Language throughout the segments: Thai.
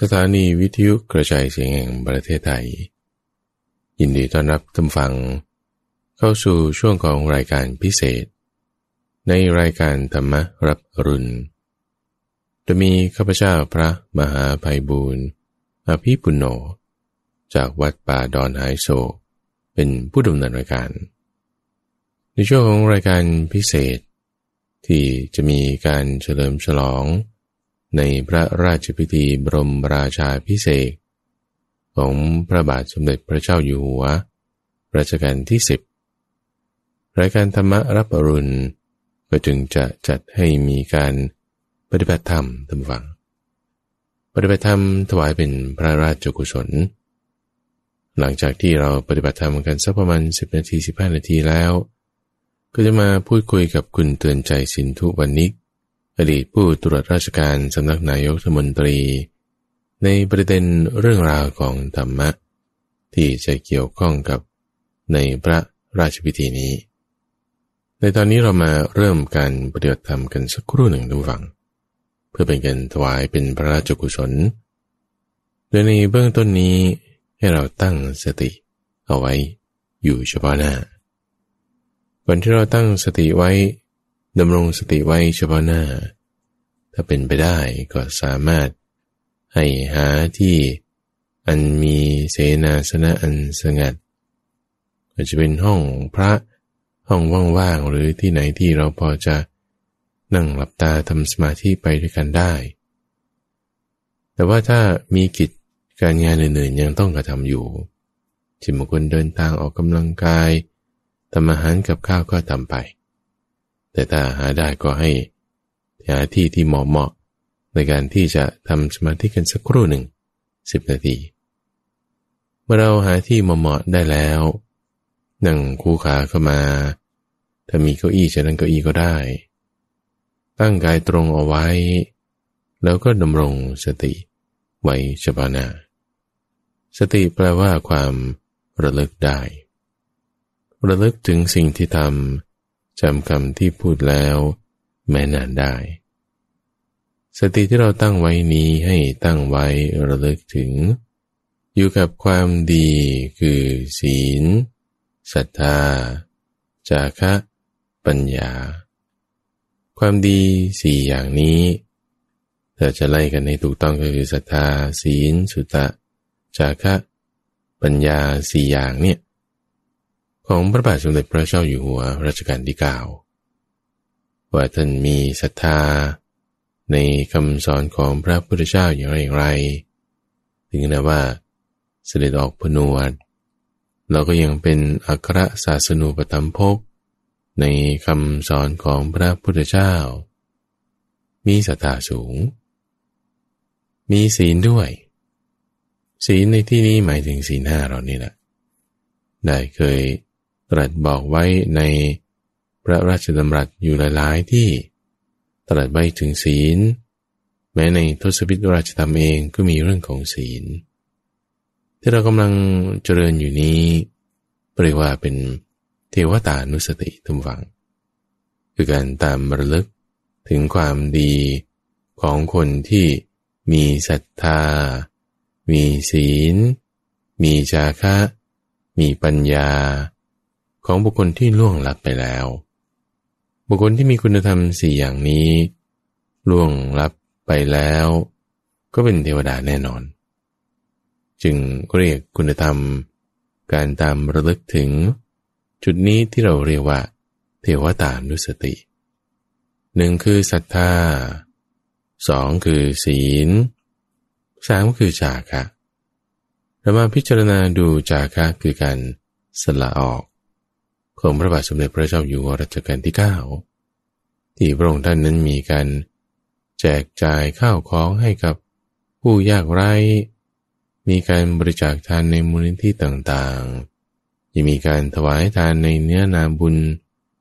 สถานีวิทยุกระจายเสียงแห่งประเทศไทย ยินดีต้อนรับท่านฟัง เข้าสู่ช่วงของรายการพิเศษ ในรายการธรรมรับรุณจะมีข้าพเจ้าพระมหาภัยบูรณ์อภิปุโนจากวัดป่าดอนหายโศกเป็นผู้ดำเนินรายการ ในช่วงของรายการพิเศษ ที่จะมีการเฉลิมฉลอง ในพระราชพิธีบรมราชาพิเศษของพระบาทสมเด็จพระเจ้าอยู่หัวรัชกาลที่สิบรายการธรรมรับอรุณก็จึงจะจัดให้มีการปฏิบัติธรรมตามฝัง ปฏิบัติธรรมถวายเป็นพระราชกุศล หลังจากที่เราปฏิบัติธรรมกันสักประมาณ 10 นาที 15 นาทีแล้ว ก็จะมาพูดคุยกับคุณเตือนใจสินทุวันนิก อดีตผู้ตรวจราชการสำนักนายกรัฐมนตรี ในประเด็นเรื่องราวของธรรมะ ที่จะเกี่ยวข้องกับในพระราชพิธีนี้ ในตอนนี้เรามาเริ่มการปฏิบัติธรรมกันสักครู่หนึ่งดูฟัง เพื่อเป็นการถวายเป็นพระราชกุศล โดยในเบื้องต้นนี้ให้เราตั้งสติเอาไว้อยู่เฉพาะหน้าก่อนที่เราตั้งสติไว้ ดำรงสติไว้เฉพาะหน้า ถ้าเป็นไปได้ก็สามารถให้หาที่อันมีเสนาสนะอันสงัดอาจจะเป็นห้องพระห้องว่างๆหรือที่ไหนที่เราพอจะนั่งหลับตาทำสมาธิไปด้วยกันได้ แต่ว่าถ้ามีกิจการงานอื่นๆ ยังต้องกระทำอยู่จิมคนเดินทางออกกำลังกายทำอาหารกับข้าวก็ทำไป แต่ถ้าหาได้ก็ให้หาที่ที่เหมาะเหมาะในการที่จะทำสมาธิกันสักครู่หนึ่งสิบนาที เมื่อเราหาที่เหมาะเหมาะได้แล้ว นั่งคู่ขาเข้ามา ถ้ามีเก้าอี้จะนั่งเก้าอี้ก็ได้ ตั้งกายตรงเอาไว้ แล้วก็ดำรงสติไว้เฉพาะหน้าสติแปลว่าความระลึกได้ ระลึกถึงสิ่งที่ทำ จำคำที่พูดแล้ว แม้นานได้ สติที่เราตั้งไว้นี้ให้ตั้งไว้ระลึกถึง อยู่กับความดีคือศีลศรัทธา จาคะ ปัญญา ความดีสี่อย่างนี้ถ้าจะไล่กันให้ถูกต้องก็คือศรัทธา ศีล สุตะ จาคะ ปัญญาสี่อย่างเนี่ย ของพระบาทสมเด็จพระเจ้าอยู่หัวรัชกาลที่เก้าว่าท่านมีศรัทธา ในคำสอนของพระพุทธเจ้าอย่างไรอย่างไร ถึงนะว่าเสด็จออกพนวดเราก็ยังเป็นอัครศาสนูปธรรมภกในคำสอนของพระพุทธเจ้า มีศรัทธาสูง มีศีลด้วย ศีลในที่นี้หมายถึงศีลห้าเรานี่แหละได้เคย ตรัสบอกไว้ในพระราชดำรัสอยู่หลาย ๆ ที่ ตรัสไว้ถึงศีล แม้ในทศพิธราชธรรมเองก็มีเรื่องของศีล ที่เรากำลังเจริญอยู่นี้เรียกว่าเป็นเทวตานุสติทุมฝัง คือการตามระลึกถึงความดีของคนที่มีศรัทธา มีศีล มีจาคะ มีปัญญา ของบุคคลที่ล่วงลับไปแล้ว บุคคลที่มีคุณธรรมสี่อย่างนี้ ล่วงลับไปแล้ว ก็เป็นเทวดาแน่นอน จึงเรียกคุณธรรม การตามระลึกถึง จุดนี้ที่เราเรียกว่า เทวตานุสติหนึ่งคือศรัทธาสองคือศีลสามคือจาคะเรามาพิจารณาดูจาคะคือการสละออก ของพระบาทสมเด็จพระเจ้าอยู่หัวรัชกาลที่ 9 ที่พระองค์ท่านนั้นมีการแจกจ่ายข้าวของให้กับผู้ยากไร้ มีการบริจาคทานในมูลนิธิต่างๆยังมีการถวายทานในเนื้อนาบุญ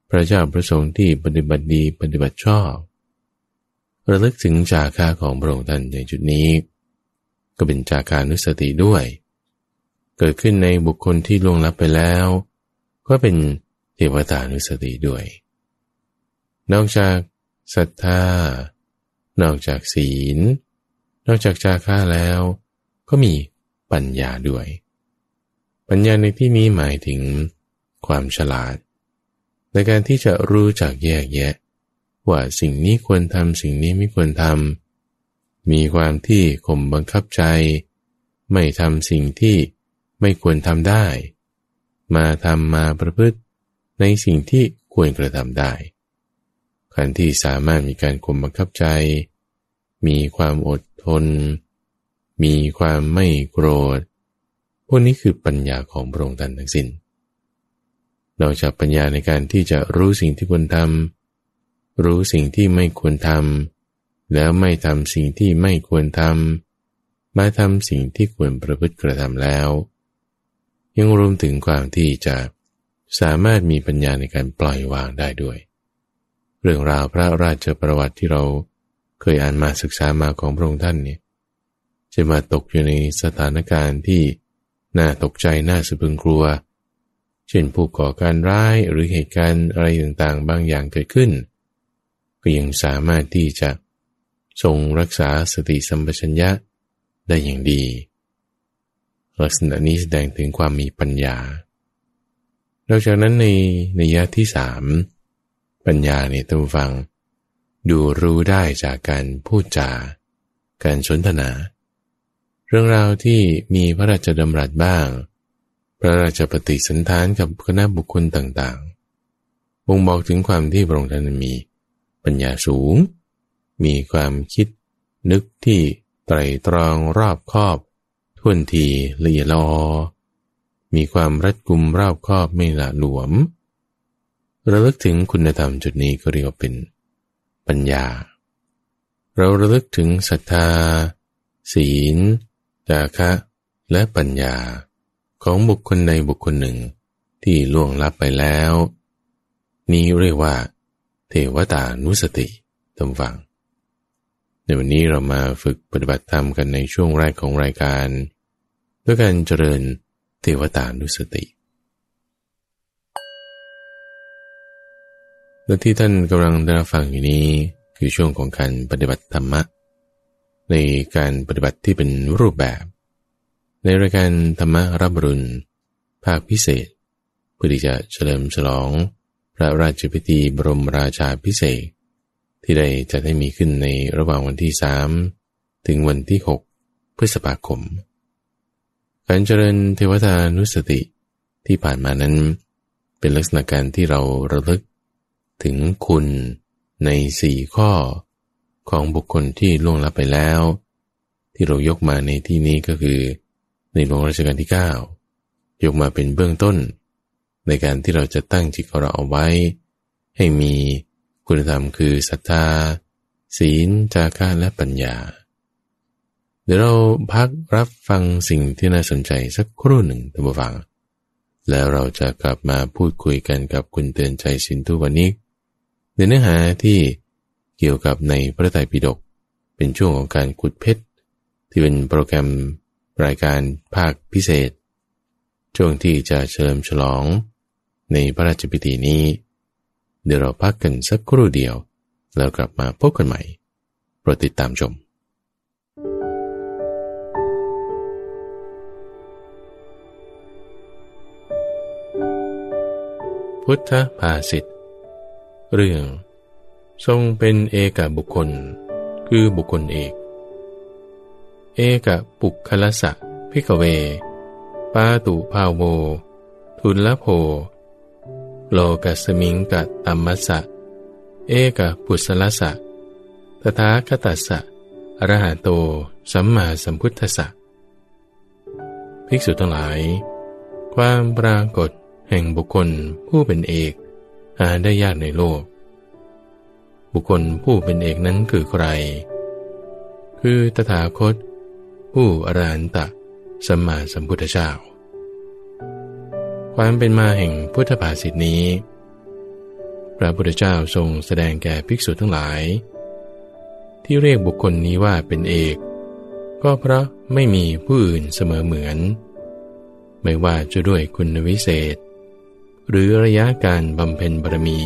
พระเจ้าประสงค์ที่ปฏิบัติดีปฏิบัติชอบ ระลึกถึงจาค่าของพระองค์ท่านในจุดนี้ ก็เป็นจากานุสติด้วย เกิดขึ้นในบุคคลที่ล่วงลับไปแล้ว ก็เป็น วตานุสติด้วย นอกจากศรัทธา นอกจากศีล นอกจากจาค่าแล้ว ก็มีปัญญาด้วย ปัญญาในที่นี้หมายถึงความฉลาด ในการที่จะรู้จักแยกแยะ ว่าสิ่งนี้ควรทำสิ่งนี้ไม่ควรทำ มีความที่ข่มบังคับใจ ไม่ทำสิ่งที่ไม่ควรทำได้ มาทำมาประพฤติ ในสิ่งที่ควรกระทำได้การที่สามารถมีการข่มบังคับใจ มีความอดทน มีความไม่โกรธ พวกนี้คือปัญญาของพระองค์ท่านทั้งสิน้น นอกจากปัญญาในการที่จะรู้สิ่งที่ควรทำ รู้สิ่งที่ไม่ควรทำ แล้วไม่ทำสิ่งที่ไม่ควรทำ มาทำสิ่งที่ควรประพฤติกระทำแล้ว ยังรวมถึงความที่จะ สามารถมีปัญญาในการปล่อยวางได้ด้วย เรื่องราวพระราชประวัติที่เราเคยอ่านมาศึกษามาของพระองค์ท่านเนี่ยจะมาตกอยู่ในสถานการณ์ที่น่าตกใจน่าสะพึงกลัว เช่นผู้ก่อการร้ายหรือเหตุการณ์อะไรต่างๆ บางอย่างเกิดขึ้น ก็ยังสามารถที่จะทรงรักษาสติสัมปชัญญะได้อย่างดี ลักษณะนี้แสดงถึงความมีปัญญา นอกจากนั้นในในยะที่สามปัญญาเนี่ยท่านฟัง ดูรู้ได้จากการพูดจา การสนทนา เรื่องราวที่มีพระราชดำรัสบ้าง พระราชปฏิสันทานกับคณะบุคคลต่างๆบ่งบอกถึงความที่พระองค์ท่านมีปัญญาสูง มีความคิดนึกที่ไตรตรองรอบคอบท่วนทีละเอียดลอ มีความรัดกุมรอบคอบไม่ละหลวม ระลึกถึงคุณธรรมจุดนี้ก็เรียกว่าเป็นปัญญา เราระลึกถึงศรัทธา ศีลจาคะและปัญญาของบุคคลในบุคคลหนึ่งที่ล่วงลับไปแล้ว นี้เรียกว่า เทวตานุสติตำฟัง ในวันนี้เรามาฝึกปฏิบัติธรรมกันในช่วงแรกของรายการ ด้วยการเจริญ เทวตานุสติ และที่ท่านกำลังได้ฟังอยู่นี้คือช่วงของการปฏิบัติธรรมะ ในการปฏิบัติที่เป็นรูปแบบ ในรายการธรรมรับรุณ ภาคพิเศษ เพื่อที่จะเฉลิมฉลอง พระราชพิธีบรมราชาพิเศษ ที่ได้จะได้มีขึ้นในระหว่างวันที่สถึงวันที่ 6 พฤษภาคม การเจริญเทวตานุสติที่ผ่านมานั้น เป็นลักษณะการที่เราระลึกถึงคุณในสี่ข้อของบุคคลที่ล่วงลับไปแล้ว ที่เรายกมาในที่นี้ก็คือ ในหลวงรัชกาลที่ 9 ยกมาเป็นเบื้องต้น ในการที่เราจะตั้งจิตของเราเอาไว้ ให้มีคุณธรรมคือศรัทธา ศีลจาระและปัญญา เดี๋ยวเราพักรับฟังสิ่งที่น่าสนใจสักครู่หนึ่งท่านผู้ฟัง แล้วเราจะกลับมาพูดคุยกันกับคุณเตือนใจสินทุวันนี้ ในเนื้อหาที่เกี่ยวกับในพระไตรปิฎกเป็นช่วงของการขุดเพชรที่เป็นโปรแกรมรายการภาคพิเศษ ช่วงที่จะเฉลิมฉลอง ในพระราชพิธีนี้ เดี๋ยวเราพักกันสักครู่เดียว แล้วกลับมาพบกันใหม่โปรดติดตามชม พุทธภาษิตเรื่อง ทรงเป็นเอกบุคคล คือบุคคลเอก เอกปุคลสะพิกเว ปาตุภาโว ทุลโภ โลกัสมิงกะตัมมัสสะ เอกปุสลสะตถาคตัสสะอรหะโต สัมมาสัมพุทธะภิกษุทั้งหลาย ความปรากฏ แห่งบุคคลผู้เป็นเอกหาได้ยากในโลก บุคคลผู้เป็นเอกนั้นคือใคร คือตถาคต ผู้อรหันตะสัมมาสัมพุทธเจ้า ความเป็นมาแห่งพุทธภาษิตนี้ พระพุทธเจ้าทรงแสดงแก่ภิกษุทั้งหลาย ที่เรียกบุคคลนี้ว่าเป็นเอก ก็เพราะไม่มีผู้อื่นเสมอเหมือน ไม่ว่าจะด้วยคุณวิเศษ หรือระยะการบำเพ็ญบารมี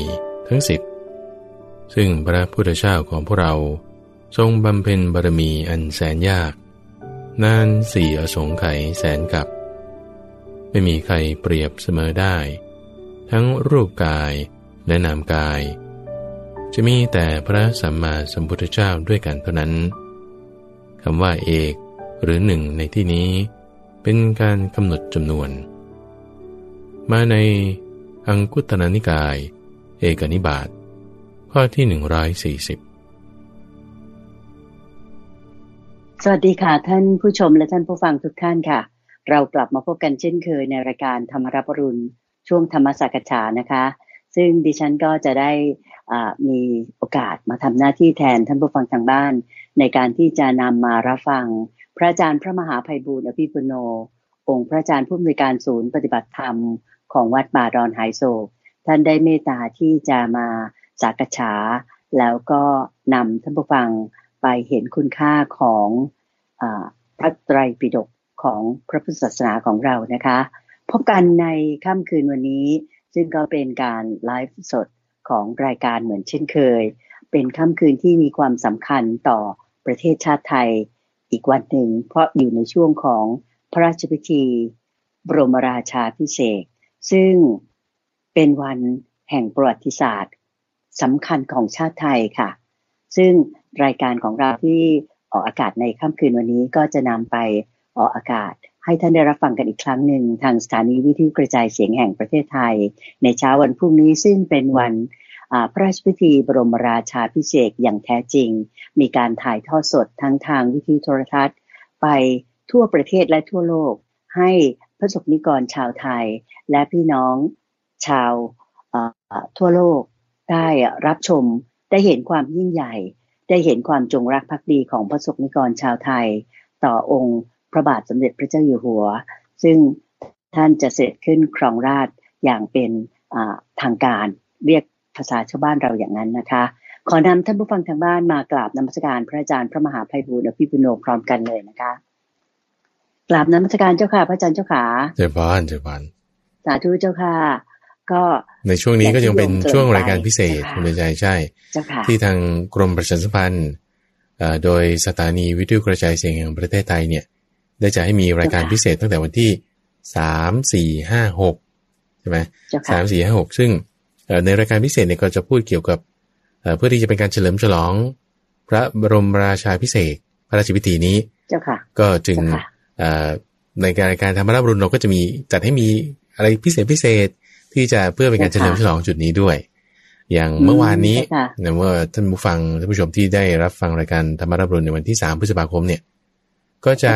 ทั้งสิบซึ่งพระพุทธเจ้าของพวกเราทรงบำเพ็ญบารมีอันแสนยาก นานสี่อสงไขยแสนกับ ไม่มีใครเปรียบเสมอได้ ทั้งรูปกายและนามกาย จะมีแต่พระสัมมาสัมพุทธเจ้าด้วยกันเท่านั้นคำว่าเอกหรือหนึ่งในที่นี้ เป็นการกำหนดจำนวน มาใน อังคุตนานิกาย เอกนิบาตข้อที่140สวัสดีค่ะ ท่านผู้ชมและท่านผู้ฟังทุกท่านค่ะ เรากลับมาพบกันเช่นเคยในรายการธรรมรับรุณ ช่วงธรรมสักษานะคะ ซึ่งดิฉันก็จะได้มีโอกาสมาทำหน้าที่แทนท่านผู้ฟังทางบ้าน ในการที่จะนำมารับฟัง พระอาจารย์พระมหาภัยบูร์อภิปุโน องค์พระอาจารย์ผู้อำนวยการศูนย์ปฏิบัติธรรม ของวัดป่าดอนไฮโซท่านได้เมตตาที่จะมาสักษาแล้วก็นำท่านผู้ฟังไปเห็นคุณค่าของอพระไตรปิฎกของพระพุทธศาสนาของเรานะคะ พบกันในค่ำคืนวันนี้ ซึ่งก็เป็นการไลฟ์สดของรายการเหมือนเช่นเคย เป็นค่ำคืนที่มีความสำคัญต่อประเทศชาติไทยอีกวันหนึ่งเพราะอยู่ในช่วงของพระราชพิธี บรมราชาพิเศษ ซึ่งเป็นวันแห่งประวัติศาสตร์สำคัญของชาติไทยค่ะ ซึ่งรายการของเราที่ออกอากาศในค่ำคืนวันนี้ก็จะนำไปออกอากาศให้ท่านได้รับฟังกันอีกครั้งหนึ่งทางสถานีวิทยุกระจายเสียงแห่งประเทศไทย ในเช้าวันพรุ่งนี้ซึ่งเป็นวันพระราชพิธีบรมราชาพิเศษอย่างแท้จริง มีการถ่ายทอดสดทั้งทางวิทยุโทรทัศน์ ไปทั่วประเทศและทั่วโลก ให้ ระสงฆ์นิกรชาวไทย และพี่น้องชาวทั่วโลกได้รับชมได้เห็นความยิ่งใหญ่ ได้เห็นความจงรักภักดีของพระสงฆ์นิกรชาวไทย ต่อองค์พระบาทสมเด็จพระเจ้าอยู่หัว ซึ่งท่านจะเสร็จขึ้นครองราชอย่างเป็นทางการเรียกภาษาชาวบ้านเราอย่างนั้นนะคะ ขอนำท่านผู้ฟังทางบ้านมากราบนมัสการพระอาจารย์พระมหาภัยบูร์อภิปุโนพร้อมกันเลยนะคะ กราบนมัสการเจ้าค่ะ พระอาจารย์เจ้าขาเจ้าพานเจ้าพานสาธุเจ้าค่ะ ก็ในช่วงนี้ก็ยังเป็นช่วงรายการพิเศษคุณใจใช่ ที่ทางกรมประชาสัมพันธ์โดยสถานีวิทยุกระจายเสียงแห่งประเทศไทยเนี่ย ได้จะให้มีรายการพิเศษตั้งแต่วันที่สามสี่ห้าหกใช่ไหมสามสี่ห้าหกซึ่งในรายการพิเศษเนี่ยก็จะพูดเกี่ยวกับเพื่อที่จะเป็นการเฉลิมฉลอง พระบรมราชาพิเศษพระราชพิธีนี้ก็จึง ในการการทำรับรุนเราก็จะมีจัดให้มีอะไรพิเศษพิเศษที่จะเพื่อเป็นการเฉลิมฉลองจุดนี้ด้วย อย่างเมื่อวานนี้เนี่ยเมื่อท่านผู้ฟังท่านผู้ชมที่ได้รับฟังรายการธรรมรับรุนในวันที่สามพฤษภาคมเนี่ย ก็จะ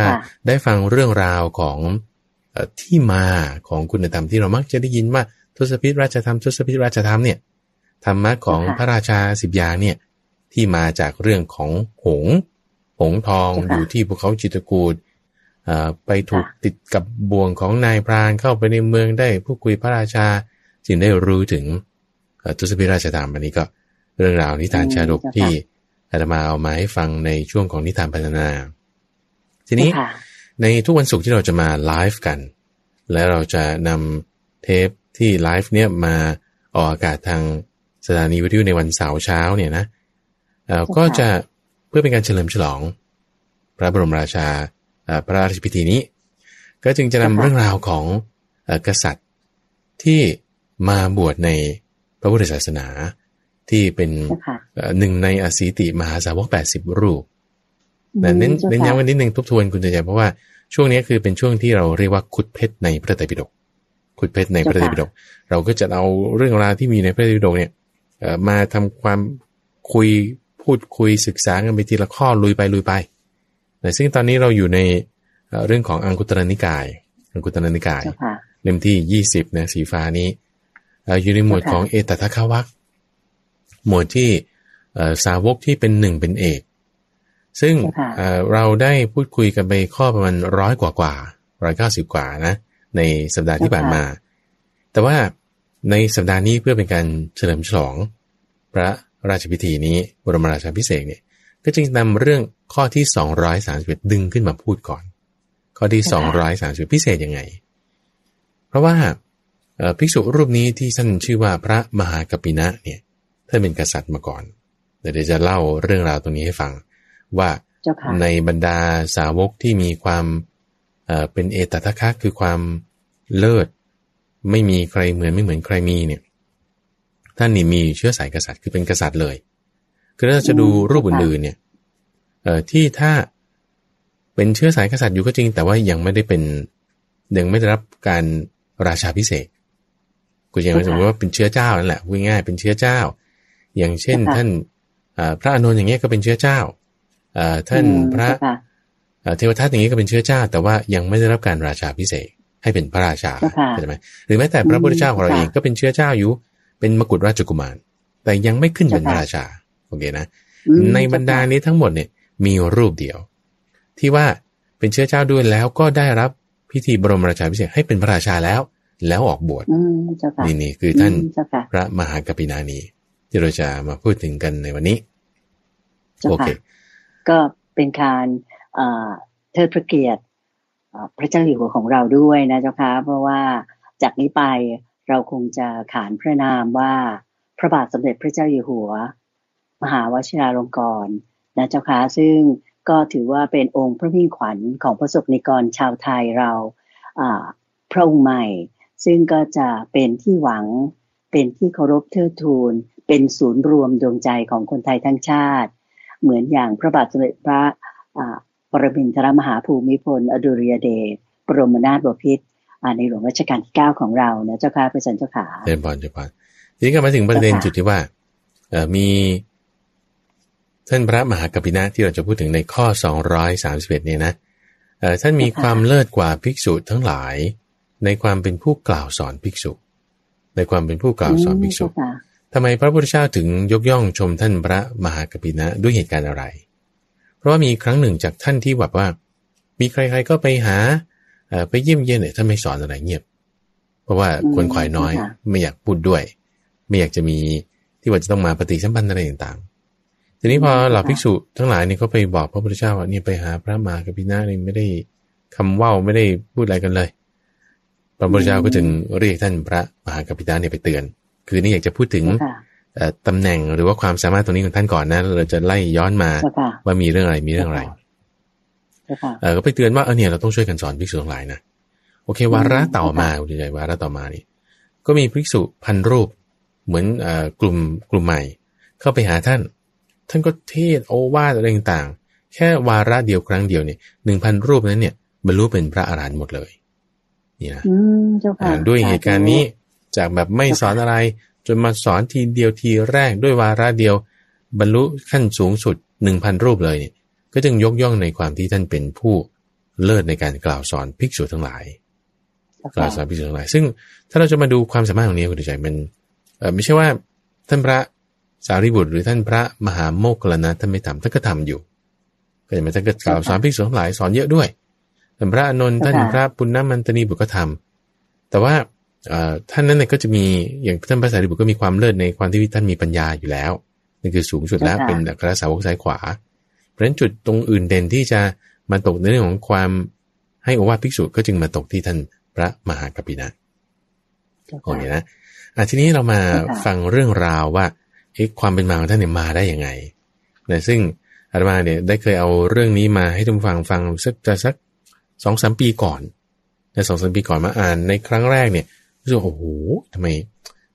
ได้ฟังเรื่องราวของที่มาของคุณธรรมที่เรามักจะได้ยินว่าทศพิธราชธรรมทศพิธราชธรรมเนี่ยธรรมะของพระราชาสิบอย่างเนี่ยที่มาจากเรื่องของหงหงทองอยู่ที่ภูเขาจิตกูด ไปถูกติดกับบ่วงของนายพรานเข้าไปในเมืองได้ผู้คุยพระราชาจึงได้รู้ถึงทุสพิราชธรรมอันนี้ก็เรื่องราวนิทานชาดกที่อาตมาเอามาให้ฟังในช่วงของนิทานพัฒนา ทีนี้ในทุกวันศุกร์ที่เราจะมาไลฟ์กัน และเราจะนำเทปที่ไลฟ์เนี่ยมาออกอากาศทางสถานีวิทยุในวันเสาร์เช้าเนี่ยนะก็จะเพื่อเป็นการเฉลิมฉลอง พระบรมราชา พระราชพิธีนี้ ก็จึงจะนำเรื่องราวของกษัตริย์ที่มาบวชในพระพุทธศาสนาที่เป็นหนึ่งในอสีติมหาสาวกแปดสิบรูปแต่เน้นเน้นย้ำกันนิดนึงทบทวนคุณใจเพราะว่าช่วงนี้คือเป็นช่วงที่เราเรียกว่าขุดเพชรในพระไตรปิฎกขุดเพชรในพระไตรปิฎกเราก็จะเอาเรื่องราวที่มีในพระไตรปิฎกเนี่ยมาทำความคุยพูดคุยศึกษากันไปทีละข้อลุยไปลุยไป แต่ซึ่งตอนนี้เราอยู่ในเรื่องของอังคุตรนิกาย อังคุตรนิกายเล่มที่ยี่สิบนะสีฟ้านี้อยู่ในหมวดของเอตทัคาวักหมวดที่สาวกที่เป็นหนึ่งเป็นเอก ซึ่งเราได้พูดคุยกันไปข้อประมาณร้อยกว่ากว่าร้อยเก้าสิบกว่านะ ในสัปดาห์ที่ผ่านมา แต่ว่าในสัปดาห์นี้เพื่อเป็นการเฉลิมฉลอง พระราชพิธีนี้บรมราชาพิเศษเนี่ย ก็จึงนำเรื่องข้อที่สองร้อยสามสิบดึงขึ้นมาพูดก่อน ข้อที่สองร้อยสามสิบพิเศษยังไง เพราะว่าภิกษุรูปนี้ที่ท่านชื่อว่าพระมหากปินะเนี่ยท่านเป็นกษัตริย์มาก่อนเดี๋ยวจะเล่าเรื่องราวตรงนี้ให้ฟัง ว่าเจ้าค่ะในบรรดาสาวกที่มีความเอ่อเป็นเอตตะคะคือความเลิศ ไม่มีใครเหมือนไม่เหมือนใครมีเนี่ยท่านนี่มีเชื้อสายกษัตริย์คือเป็นกษัตริย์เลย คือถ้าจะดูรูปอื่นๆเนี่ยเอ่อที่ถ้าเป็นเชื้อสายกษัตริย์อยู่ก็จริง แต่ว่ายังไม่ได้เป็นยังไม่ได้รับการราชาพิเศษกูจะสมมติว่าเป็นเชื้อเจ้านั่นแหละพูดง่ายๆเป็นเชื้อเจ้า อย่างเช่นค่ะท่านอ่าพระอานนท์อย่างเงี้ยก็เป็นเชื้อเจ้าอ่าท่านอืมพระเจ้าค่ะเอ่อเทวทัตอย่างนี้ก็เป็นเชื้อเจ้า แต่ว่ายังไม่ได้รับการราชาพิเศษกให้เป็นพระราชาเจ้าค่ะใช่ไหมหรือแม้แต่พระพุทธเจ้าของเราค่ะเองก็เป็นเชื้อเจ้าอยู่ เป็นมกุฎราชกุมาร แต่ยังไม่ขึ้นเป็นพเจ้าระค่ะราชา โอเคนะอืมในบรรดานี้ทั้งหมดเนี่ยมีรูปเดียว ที่ว่าเป็นเชื้อเจ้าด้วยแล้วก็ได้รับพิธีบรมราชาพิเศษกให้เป็นพระราชาแล้ว แล้วออกบวชอืมเจ้าค่ะนี่นี่คือท่านมเจ้าค่ะพระมหากปินานีที่เราจะมาพูดถึงกันในวันนี้เจ้าโอเคค่ะก็เป็นการเอ่อเทิดพระเกียรติเอ่อพระเจ้าอยู่หัวของเราด้วยนะเจ้าค่ะเพราะว่าจากนี้ไปเราคงจะขานพระนามว่าพระบาทสมเด็จพระเจ้าอยู่หัว มหาวชิราลงกรณ์นะเจ้าค่ะซึ่งก็ถือว่าเป็นองค์พระมิ่งขวัญของพระสกนิกรชาวไทยเราอ่าพระองค์ใหม่ ซึ่งก็จะเป็นที่หวังเป็นที่เคารพเทิดทูน เป็นศูนย์รวมดวงใจของคนไทยทั้งชาติ เหมือนอย่างพระบาทสมเด็จพระอ่าปรมินทรมหาภูมิพล อดุลยเดชบรมนาถบพิตรอ่าในหลวงรัชกาลที่ 9 ของเรานะเจ้าค่ะพระจันทร์เจ้าขาเจริญพรเจริญพรทีนี้ก็มาถึงประเด็นเจ้าค่ะจุดที่ว่าเอ่อมี ท่านพระมหากปินะที่เราจะพูดถึงในข้อ 231เนี่ยนะเอ่อท่านมีความเลิศกว่าภิกษุทั้งหลาย ในความเป็นผู้กล่าวสอนภิกษุ ในความเป็นผู้กล่าวสอนภิกษุเจ้าค่ะทำไมพระพุทธเจ้าถึงยกย่องชมท่านพระมหากปินะด้วยเหตุการณ์อะไร เพราะว่ามีครั้งหนึ่งจากท่านที่แบบว่า มีใครๆก็ไปหาเอ่อไปเยี่ยมเยียนเนี่ยท่านไม่สอนอะไรเงียบ เพราะว่าคนขวายน้อยไม่อยากพูดด้วย ไม่อยากจะมีที่ว่าจะต้องมาปฏิสัมพันธ์อะไรต่างๆ ทีนี้พอเหล่าภิกษุทั้งหลายเนี่ยก็ไปบอกพระพุทธเจ้าว่าเนี่ยไปหาพระมหากปินะนี่ไม่ได้คำเว่าไม่ได้พูดอะไรกันเลย พระพุทธเจ้าก็จึงเรียกท่านพระมหากปินะเนี่ยไปเตือน คือนี่อยากจะพูดถึงเจ้าค่ะเอ่อตำแหน่งหรือว่าความสามารถตรงนี้ของท่านก่อนนะเราจะไล่ย้อนมาเจ้าค่ะว่ามีเรื่องอะไรมีเรื่องอะไรเจ้าค่ะเออก็ไปเตือนว่าเออเนี่ยเราต้องช่วยกันสอนภิกษุทั้งหลายนะโอเควาระต่อมาคุณใจวาระต่อมานี่ก็มีภิกษุพันรูปเหมือนเอ่อกลุ่มกลุ่มใหม่ เข้าไปหาท่าน ท่านก็เทศน์โอวาทอะไรต่างๆ แค่วาระเดียวครั้งเดียวเนี่ยหนึ่งพันรูปนั้นเนี่ยบรรลุเป็นพระอรหันต์หมดเลยนี่นะอืมเจ้าค่ะอ่าด้วยเหตุการณ์นี้จากแบบไม่สอนอะไร จนมาสอนทีเดียวทีแรกด้วยวาระเดียว บรรลุขั้นสูงสุดหนึ่งพันรูปเลยเนี่ยก็จึงยกย่องในความที่ท่านเป็นผู้เลิศในการกล่าวสอนภิกษุทั้งหลายเจ้ากล่าค่ะวสอนภิกษุทั้งหลาย ซึ่งถ้าเราจะมาดูความสามารถของนี้คุณใจมันเออไม่ใช่ว่าท่านพระ สารีบุตรหรือท่านพระมหาโมคคลลนะท่านไม่ทำท่านก็ทำอยู่ก็จะมาท่านก็กล่าวสอนภิกษุทั้งหลายสอนเยอะด้วยท่านพระอานนท์ท่านพระปุณณมันตนีบุตรก็ทำแต่ว่าเอ่อท่านนั้นเนี่ยก็จะมีอย่างท่านพระสารีบุตรก็มีความเลิศในความที่ท่านมีปัญญาอยู่แล้วนี่คือสูงสุดแล้วเป็นอัครสาวกซ้ายขวา เพราะฉะนั้นจุดตรงอื่นเด่นที่จะมาตกในเรื่องของความให้โอวาทภิกษุก็จึงมาตกที่ท่านพระมหากัปปินะเจ้าโอเคค่ะนะอะทีนี้เรามาค่ะฟังเรื่องราวว่าเอ๊ะ ความเป็นมาของท่านเนี่ยมาได้ยังไงนะซึ่งอาตมาเนี่ยได้เคยเอาเรื่องนี้มาให้ทุกฟังฟังสักจะสักสองสามปีก่อนนสองสามปีก่อนมาอ่านในครั้งแรกเนี่ยรู้สึกโอ้โหทำไม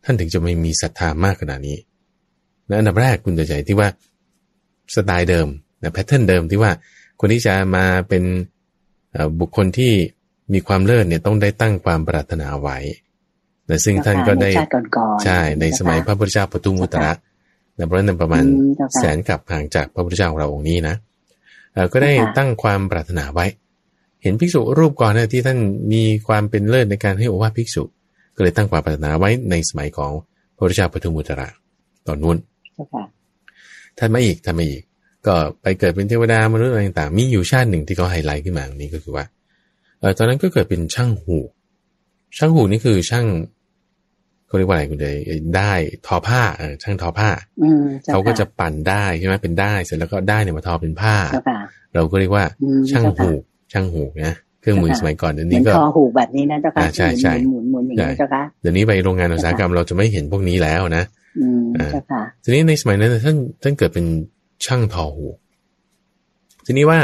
ท่านถึงจะไม่มีศรัทธามากขนาดนี้นะอันดับแรกคุณจะใจที่ว่าสไตล์เดิมนะแพทเทิร์นเดิมที่ว่าคนที่จะมาเป็นบุคคลที่มีความเลิศเนี่ยต้องได้ตั้งความปรารถนาไว้นะซึ่งท่านก็ได้ใช่ใช่ในสมัยพระพุทธเจ้าปทุมมุตระ นะเพราะฉะนั้นประมาณอืมเจ้าค่ะแสนกับห่างจากพระพุทธเจ้าของเราองค์นี้นะเอ่อก็ได้เจ้าค่ะตั้งความปรารถนาไว้ เห็นภิกษุรูปก่อนนะที่ท่านมีความเป็นเลิศในการให้โอวาทภิกษุ ก็เลยตั้งความปรารถนาไว้ในสมัยของพระพุทธเจ้าปทุมมุตระตอนนู้นเจ้าค่ะท่านมาอีกท่านมาอีก ก็ไปเกิดเป็นเทวดามนุษย์อะไรต่างๆมีอยู่ชาติหนึ่งที่เขาไฮไลท์ขึ้นมาตรงนี้ก็คือว่าเออตอนนั้นก็เกิดเป็นช่างหูช่างหูนี่คือช่าง เขาเรียกว่าอะไรคุณเดยได้ทอผ้าเออช่างทอผ้าอืมจ้เขาก็ค่จะปั่นได้ใช่ไหมเป็นได้เสร็จแล้วก็ได้เนี่ยมาทอเป็นผ้าเจ้าค่ะเราก็เรียกว่าอืมช่างเจ้าค่ะหูช่างหูนะเครื่องมือเจ้าค่ะสมัยก่อนเดี๋ยวเหมือนี้นก็คอหูกแบบนี้นะเจ้าค่ะอ่าใช่ใช่หมุนหมุนหมุนอย่างนี้เจ้าค่ะเดี๋ยวนี้ไปโรงงานอุตสาหกรรมเราจะไม่เห็นพวกนี้แล้วนะอืมอ่าเจ้าค่ะทีนี้ในสมัยนั้นท่านท่านเกิดเป็นช่างทอหูทีนี้ว่า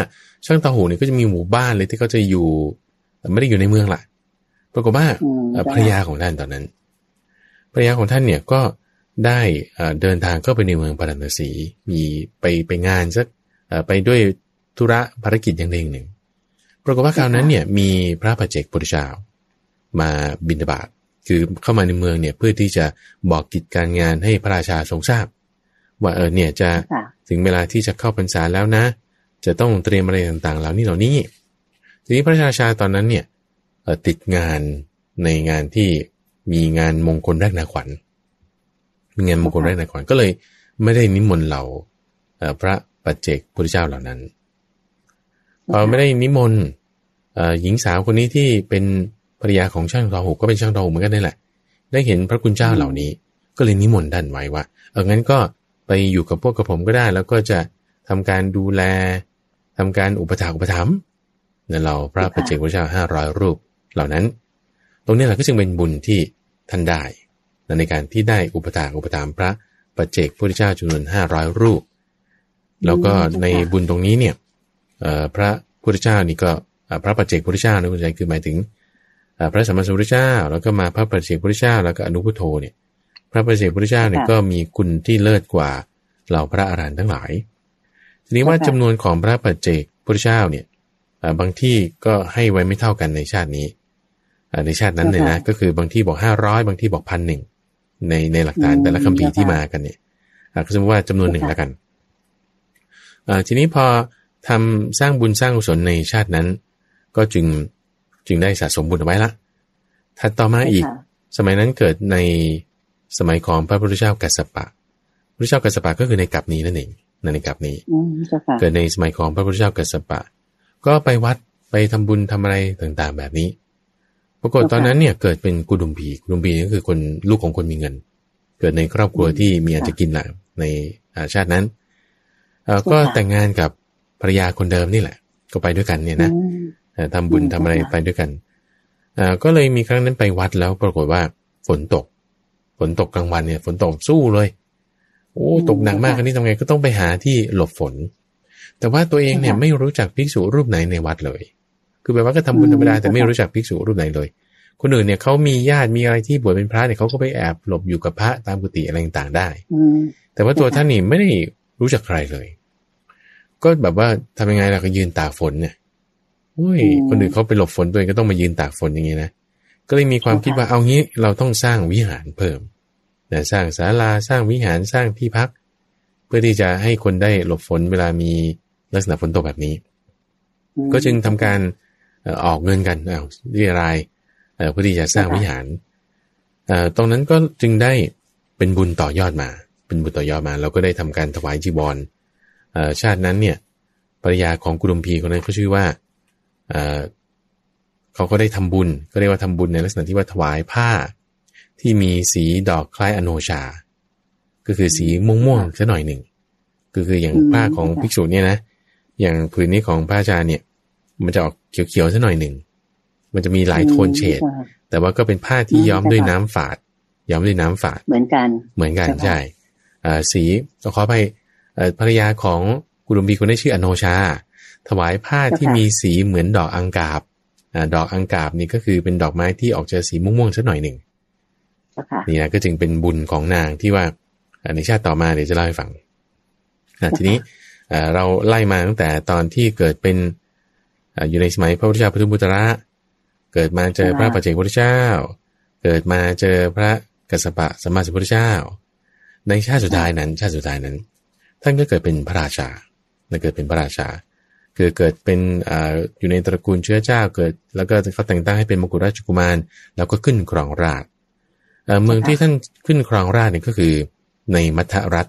ช่างตาหูเนี่ยก็จะมีหมู่บ้านเลยที่เขาจะอยู่ไม่ได้อยู่ในเมืองละปรากฏว่าภรรยาของท่านตอนนั้น ภรรยาของท่านเนี่ยก็ได้เดินทางเข้าไปในเมืองปาราณสี มีไปไปงานสักไปด้วยธุระภารกิจอย่างใดอย่างหนึ่ง ปรากฏว่าคราวนั้นเนี่ยมีพระปัจเจกพุทธเจ้ามาบินบาตคือเข้ามาในเมืองเนี่ยเพื่อที่จะบอกกิจการงานให้พระราชาทรงทราบ ว่าเออเนี่ยจะถึงเวลาที่จะเข้าพรรษาแล้วนะ จะต้องเตรียมอะไรต่างๆ เหล่านี้เหล่านี้ ทีนี้พระราชาตอนนั้นเนี่ยติดงานในงานที่ มีงานมงคลแรกนาขวัญ มีงานมงคลแรกนาขวัญก็เลยไม่ได้นิมนต์เหล่าพระปัจเจกพุทธเจ้าเหล่านั้นพอไม่ได้นิมนต์หญิงสาวคนนี้ที่เป็นภรรยาของช่างทอหูก็เป็นช่างทอหูเหมือนกันนี่แหละ ได้เห็นพระคุณเจ้าเหล่านี้ ก็เลยนิมนต์ท่านไว้ว่า เอองั้นก็ไปอยู่กับพวกกระผมก็ได้ แล้วก็จะทำการดูแลทำการอุปถัมภ์อุปถัมภ์ในเราพระปัจเจกพุทธเจ้าห้าร้อยรูปเหล่านั้น ตรงนี้แหละก็จึงเป็นบุญที่ ท่านได้ในการที่ได้อุปถากอุปถัมภ์พระปัจเจกพุทธเจ้าจำนวนห้าร้อยรูป แล้วก็ในบุญตรงนี้เนี่ยพระพุทธเจ้านี่ก็พระปัจเจกพุทธเจ้านะคุณใจคือหมายถึงพระสัมมาสัมพุทธเจ้า แล้วก็มาพระปัจเจกพุทธเจ้าแล้วก็อนุพุทโธเนี่ย พระปัจเจกพุทธเจ้าเนี่ยก็มีคุณที่เลิศกว่าเหล่าพระอรหันต์ทั้งหลาย ทีนี้ว่าจำนวนของพระปัจเจกพุทธเจ้าเนี่ยบางที่ก็ให้ไว้ไม่เท่ากันในชาตินี้ ในชาตินั้นเลยนะก็คือบางที่บอกห้าร้อยบางที่บอกพันหนึ่งในในหลักฐานแต่ละคัมภีร์ที่มากันเนี่ยก็สมมติว่าจำนวนหนึ่งแล้วกันทีนี้พอทำสร้างบุญสร้างกุศลในชาตินั้น ก็จึงจึงได้สะสมบุญเอาไว้ละถัดต่อมาอีก สมัยนั้นเกิดในสมัยของพระพุทธเจ้ากัสสปะพระเจ้ากัสสปะก็คือในกับนี้นั่นเองในกับนี้เกิดในสมัยของพระพุทธเจ้ากัสสปะ ก็ไปวัดไปทำบุญทำอะไรต่างๆ แบบนี้ ปรากฏตอนนั้นเนี่ยเกิดเป็นกุดุมพีกุดุมพีก็คือคนลูกของคนมีเงิน เกิดในครอบครัวที่มีอาจจะกินแหละในชาตินั้นก็แต่งงานกับภรรยาคนเดิมนี่แหละ ก็ไปด้วยกันเนี่ยนะทำบุญทำอะไรไปด้วยกันอ่าก็เลยมีครั้งนั้นไปวัดแล้วปรากฏว่าฝนตก ฝนตกกลางวันเนี่ย ฝนตกสู้เลย โอ้ตกหนักมากอันนี้ทำไงก็ต้องไปหาที่หลบฝน แต่ว่าตัวเองเนี่ยไม่รู้จักภิกษุรูปไหนในวัดเลย คือแบบว่าก็ทำบุญธรรมดาแต่ไม่รู้จักภิกษุรูปไหนเลย คนอื่นเนี่ยเขามีญาติมีอะไรที่บวชเป็นพระเนี่ยเขาก็ไปแอบหลบอยู่กับพระตามกุฏิอะไรต่างๆได้แต่ว่าตัวท่านนี่ไม่ได้รู้จักใครเลย ก็แบบว่าทำยังไงล่ะก็ยืนตากฝนเนี่ยอุ้ยคนอื่นเขาไปหลบฝนตัวเองก็ต้องมายืนตากฝนอย่างนี้นะก็เลยมีความคิดว่าเอางี้เราต้องสร้างวิหารเพิ่มนะสร้างศาลาสร้างวิหารสร้างที่พัก เพื่อที่จะให้คนได้หลบฝนเวลามีลักษณะฝนตกแบบนี้ ก็จึงทำการ ออกเงินกันเอาเรียรายเพื่อที่จะสร้างวิหารตรงนั้นก็จึงได้เป็นบุญต่อยอดมา เป็นบุญต่อยอดมา เราก็ได้ทำการถวายจีวรชาตินั้นเนี่ยภรรยาของกุดุมพีคนนั้นเขาชื่อว่าเขาก็ได้ทำบุญก็เรียกว่าทำบุญในลักษณะที่ว่าถวายผ้า ที่มีสีดอกคล้ายอโนชา ก็คือสีม่วงม่วงสัหน่อยหนึ่งก็คืออย่างผ้าของภิกษุเนี่ยนะ อย่างผืนนี้ของพระอาจารย์เนี่ย มันจะออกเขียวๆสัหน่อยหนึ่ง มันจะมีหลายโทนเฉด แต่ว่าก็เป็นผ้าที่ย้อมด้วยน้ำฝาด ย้อมด้วยน้ำฝาด เหมือนกัน เหมือนกันใช่สีขอไปภรรยาของกุลุมบีคนนี้ชื่ออโนชา ถวายผ้าที่มีสีเหมือนดอกอังกาบดอกอังกาบนี่ก็คือเป็นดอกไม้ที่ออกจะสีม่วงๆสักหน่อยหนึ่งนี่นะก็จึงเป็นบุญของนางที่ว่าในชาติต่อมาเดี๋ยวจะเล่าให้ฟังทีนี้เราไล่มาตั้งแต่ตอนที่เกิดเป็น อยู่ในสมัยพระพุทธเจ้าปทุมพุตระ เกิดมาเจอพระปัจเจกพุทธเจ้า เกิดมาเจอพระกัสสปะสมมาสัมพุทธเจ้า ในชาติสุดท้ายนั้น ชาติสุดท้ายนั้น ท่านก็เกิดเป็นพระราชาเกิดเป็นพระราชา คือเกิดเป็นออยู่ในตระกูลเชื้อเจ้าเกิด แล้วก็เขาแต่งตั้งให้เป็นมกุฎราชกุมาร แล้วก็ขึ้นครองราชเมืองที่ท่านขึ้นครองราชเนี่ยก็คือในมัทรัฐ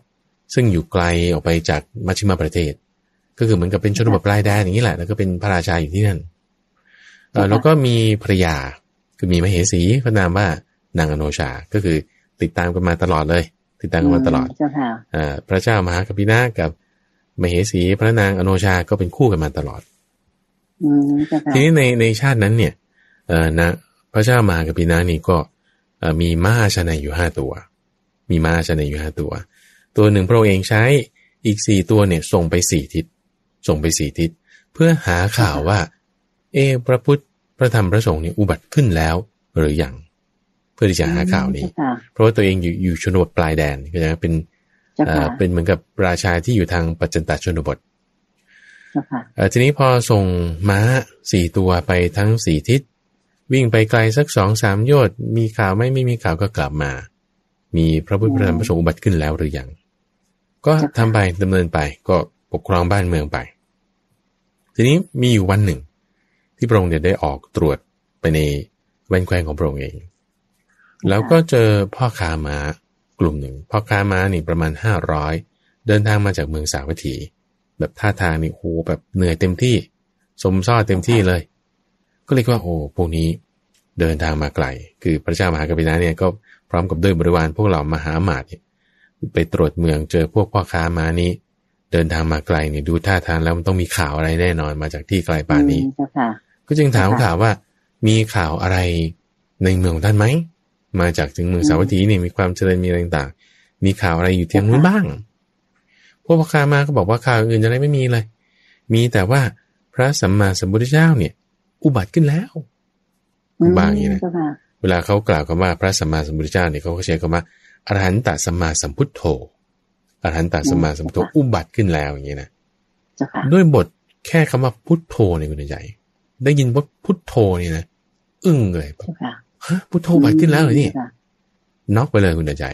ซึ่งอยู่ไกลออกไปจากมัชชิมาประเทศ ก็คือเหมือนกับเป็นชนบทปลายแดนอย่างนี้แหละ แล้วก็เป็นพระราชาอยู่ที่นั่นแล้วก็มีภรรยาคือมีมเหสีพระนามว่านางอโนชา ก็คือติดตามกันมาตลอดเลย ติดตามกันมาตลอดพระเจ้ามหากพินากับมเหสีพระนางอโนชาก็เป็นคู่กันมาตลอดทีนี้ในในชาตินั้นเนี่ยนะพระเจ้ามหากพินานี่ก็มีม้าชนะอยู่ห้าตัว มีม้าชนะอยู่ห้าตัว ตัวหนึ่งพระองค์เองใช้อีกสี่ตัวเนี่ยส่งไปสี่ทิศ ส่งไปสี่ทิศ เพื่อหาข่าวว่า เอ พระพุทธพระธรรมพระสงฆ์นี่อุบัติขึ้นแล้วหรือยังเพื่อที่จะหาข่าวนี้ เพราะว่าตัวเองอยู่อยู่ชนบทปลายแดนก็จะเป็นเป็นเหมือนกับราชาที่อยู่ทางปัจจันตชนบททีนี้พอส่งม้าสี่ตัวไปทั้งสี่ทิศ วิ่งไปไกลสักสองสามโยชน์มีข่าวไม่ไม่มีข่าวก็กลับมา มีพระพุทธพระธรรมพระสงฆ์อุบัติขึ้นแล้วหรือยังก็ทำไปดำเนินไปก็ ปกครองบ้านเมืองไป ทีนี้มีอยู่วันหนึ่ง ที่พระองค์ได้ออกตรวจไปในแว่นแควนของพระองค์เอง แล้วก็เจอพ่อค้าม้ากลุ่มหนึ่ง พ่อค้าม้านี่ประมาณห้าร้อยเดินทางมาจากเมืองสาวัตถี แบบท่าทางนี่โอ้แบบเหนื่อยเต็มที่ สมซ้อเต็มที่เลย ก็เรียว่าโอ้พวกนี้เดินทางมาไกล คือพระเจ้ามหากรินะเนี่ยก็พร้อมกับด้วยบริวารพวกเรามหาหมาดไปตรวจเมืองเจอพวกพ่อค้ามานี้ เดินทางมาไกลเนี่ยดูท่าทางแล้วมันต้องมีข่าวอะไรแน่นอนมาจากที่ไกลป่านนี้ก็จึงถามข่าวว่า มีข่าวอะไรในเมืองท่านไหมมาจากถึงเมืองสาวัตถีนี่มีความเจริญมีอะไรต่างๆมีข่าวอะไรอยู่ที่นู้นบ้าง พวกพ่อค้ามาก็บอกว่าข่าวอื่นอะไรไม่มีเลย มีแต่ว่าพระสัมมาสัมพุทธเจ้าเนี่ย อุบัติขึ้นแล้วบางอย่างนะเวลาเขากล่าวคำว่าพระสัมมาสัมพุทธเจ้าเนี่ยเขาก็ใช้คำว่าอรหันตสัมมาสัมพุทโธ อรหันตสัมมาสัมพุทโธอุบัติขึ้นแล้วอย่างนี้นะด้วยบทแค่คำว่าพุทโธในคุณใหญ่ ได้ยินว่าพุทโธนี่นะอึ้งเลยฮะพุทโธบัติขึ้นแล้วเหรอนี่น็อกไปเลยคุณใจ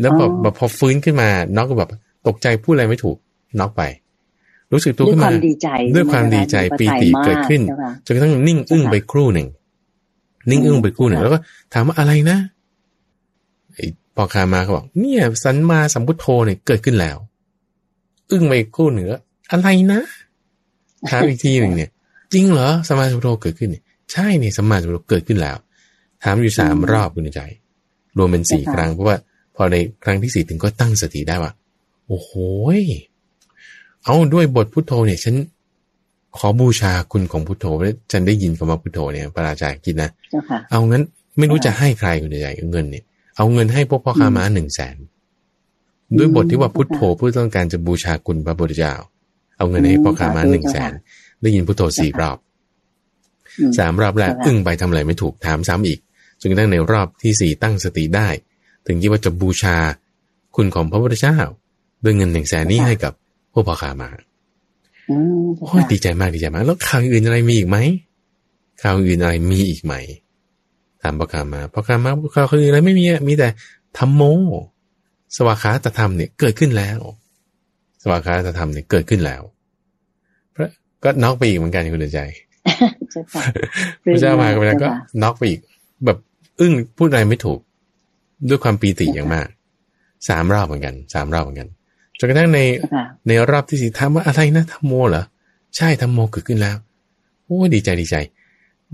แล้วแบบพอฟื้นขึ้นมาน็อกก็แบบ ตกใจพูดอะไรไม่ถูกน็อกไป รู้สึกตัวขึ้นมาด้วยความดีใจปีติเกิดขึ้นจนกระทั่งนิ่งอึ้งไปครู่หนึ่ง นิ่งอึ้งไปครู่หนึ่งแล้วก็ถามว่าอะไรนะไอ้ พอคามาเขาบอกเนี่ยสันมาสัมพุทโธเนี่ยเกิดขึ้นแล้ว อึ้งไปคู่เหนือ อะไรนะถามอีกทีหนึ่งเนี่ย จริงเหรอสมาสัมพุทโธเกิดขึ้นเนี่ยใช่เนี่ยสมาสัมพุทโธเกิดขึ้นแล้ว ถามอยู่สามรอบคุณใจ รวมเป็นสี่ครั้งเพราะว่า พอในครั้งที่สี่ถึงก็ตั้งสติได้ว่าโอ้โหเอาด้วยบทพุทโธเนี่ย ฉันขอบูชาคุณของพุทโธแล้วฉันได้ยินคำว่าพุทโธเนี่ยปราจารย์คิดนะเอางั้นไม่รู้จะให้ใครคุณใจเงินเนี่ย เอาเงินให้พวกพ่อค้าม้าหนึ่งแสนด้วยบทที่ว่าพุทโธผู้ต้องการจะบูชาคุณพระพุทธเจ้า เอาเงินให้พ่อค้าม้าหนึ่งแสนได้ยินพุทโธสี่รอบสามรอบแรกอึ้งไปทำอะไรไม่ถูกถามซ้ำอีกจนกระทั่งในรอบที่สี่ตั้งสติได้ ถึงที่ว่าจะบูชาคุณของพระพุทธเจ้า ด้วยเงินหนึ่งแสนนี้ให้กับพวกพ่อค้ามาโอ้ยดีใจมากดีใจมาก แล้วข่าวอื่นอะไรมีอีกไหมข่าวอื่นอะไรมีอีกไหม ถามประคามาประคามาประคาคืออะไรไม่มีมีแต่ธรรมโม สวากาตธรรมเนี่ยเกิดขึ้นแล้ว สวากาตธรรมเนี่ยเกิดขึ้นแล้วพระก็น็อกไปอีกเหมือนกันคุณใจพระเจ้ามาก็ไปแล้วก็น็อกไปอีก แบบอึ้งพูดอะไรไม่ถูก ด้วยความปีติอย่างมากสามรอบเหมือนกันสามรอบเหมือนกันจนกระทั่งในในรอบที่สี่ถามว่าอะไรนะธรรมโมเหรอใช่ธรรมโมเกิดขึ้นแล้วโอ้ดีใจดีใจ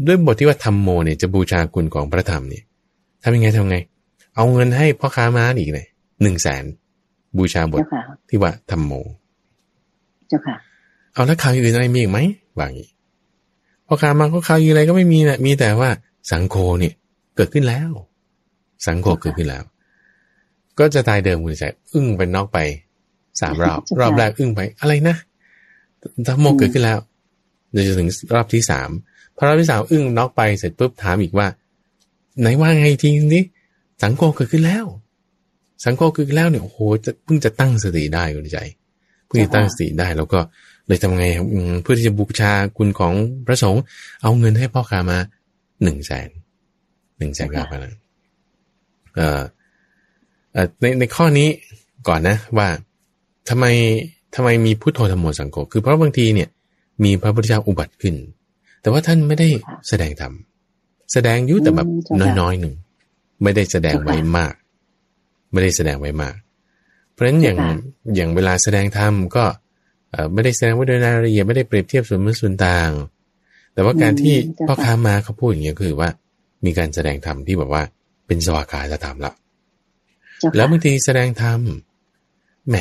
ด้วยบทที่ว่าธรรมโมเนี่ยจะบูชาคุณของพระธรรมเนี่ยทำยังไงทำไง เอาเงินให้พ่อค้าม้าอีกเลยหนึ่งแสนบูชาบทที่ว่าธรรมโม เจ้าค่ะ เอาแล้วข่าวอื่นอะไรมีอีกไหมว่างี้ พ่อค้ามาก็ข่าวอะไรก็ไม่มีนะมีแต่ว่าสังโฆเนี่ยเกิดขึ้นแล้ว สังโฆเกิดขึ้นแล้ว ก็จะตายเดิมคุณใจอึ้งไปนอกไปสามรอบ รอบแรกอึ้งไปอะไรนะธรรมโมเกิดขึ้นแล้วจะถึงรอบที่สาม พราพี่สาวอึ้งน็อกไปเสร็จปุ๊บถามอีกว่า ไหนว่าไงทีนี้สังโกเกิดขึ้นแล้ว สังโกเกิดขึ้นแล้วเนี่ยโอ้โหจะเพิ่งจะตั้งสติได้คุณใจเพิ่งจะตั้งสติได้แล้วก็เลยทำไงเพื่อที่จะบูชาคุณของพระสงฆ์เอาเงินให้พ่อค้ามาหนึ่งแสนหนึ่งแสนก้าพันเอ่อในในข้อนี้ก่อนนะว่าทำไมทำไมมีพุทโธธรรมโมสังโฆคือเพราะบางทีเนี่ย มีพระพุทธเจ้าอุบัติขึ้น แต่ว่าท่านไม่ได้แสดงธรรมแสดงยุ่แต่แบบน้อยๆหนึ่งไม่ได้แสดงไว้มาก ไม่ได้แสดงไว้มาก เพราะฉะนั้นอย่างอย่างเวลาแสดงธรรมก็ไม่ได้แสดงไว้โดยรายละเอียดไม่ได้เปรียบเทียบส่วนมือส่วนต่าง แต่ว่าการที่พ่อค้ามาเขาพูดอย่างนี้คือว่า มีการแสดงธรรมที่แบบว่าเป็นสวากาจะทำละแล้วบางทีแสดงธรรมแหม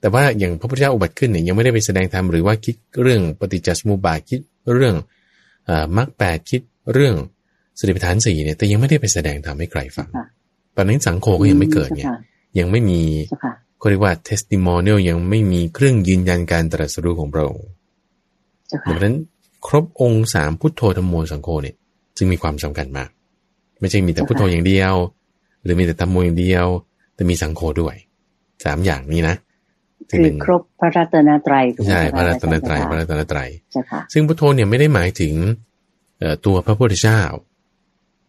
แต่ว่าอย่างพระพุทธเจ้าอุบัติขึ้นเนี่ยยังไม่ได้ไปแสดงธรรมหรือว่าคิดเรื่องปฏิจจสมุปบาทคิดเรื่อง มรรคแปดคิดเรื่องสติปัฏฐานสี่เนี่ยแต่ยังไม่ได้ไปแสดงทำให้ใครฟังตอนนั้นสังโฆก็ยังไม่เกิดเนี่ยยังไม่มีเขาเรียกว่า testimonial ยังไม่มีเครื่องยืนยันการตรัสรู้ของพระองค์เจ้าดัค่ะงนั้นครบองค์สามพุทโธธรรมโมสังโฆเนี่ยจึงมีความสำคัญมาก ไม่ใช่มีแต่พุทโธอย่างเดียว หรือมีแต่ธรรมโมอย่างเดียว แต่มีสังโฆด้วยสามอย่างนี้นะจึง คือเป็นครบพระรัตนตรัยถูกไหมใช่พเจ้าระรัตนตรัยเจ้าพระค่ะรัตนตรัยเจ้าค่ะซึ่งพุทโธเนี่ยไม่ได้หมายถึงเอ่อตัวพระพุทธเจ้า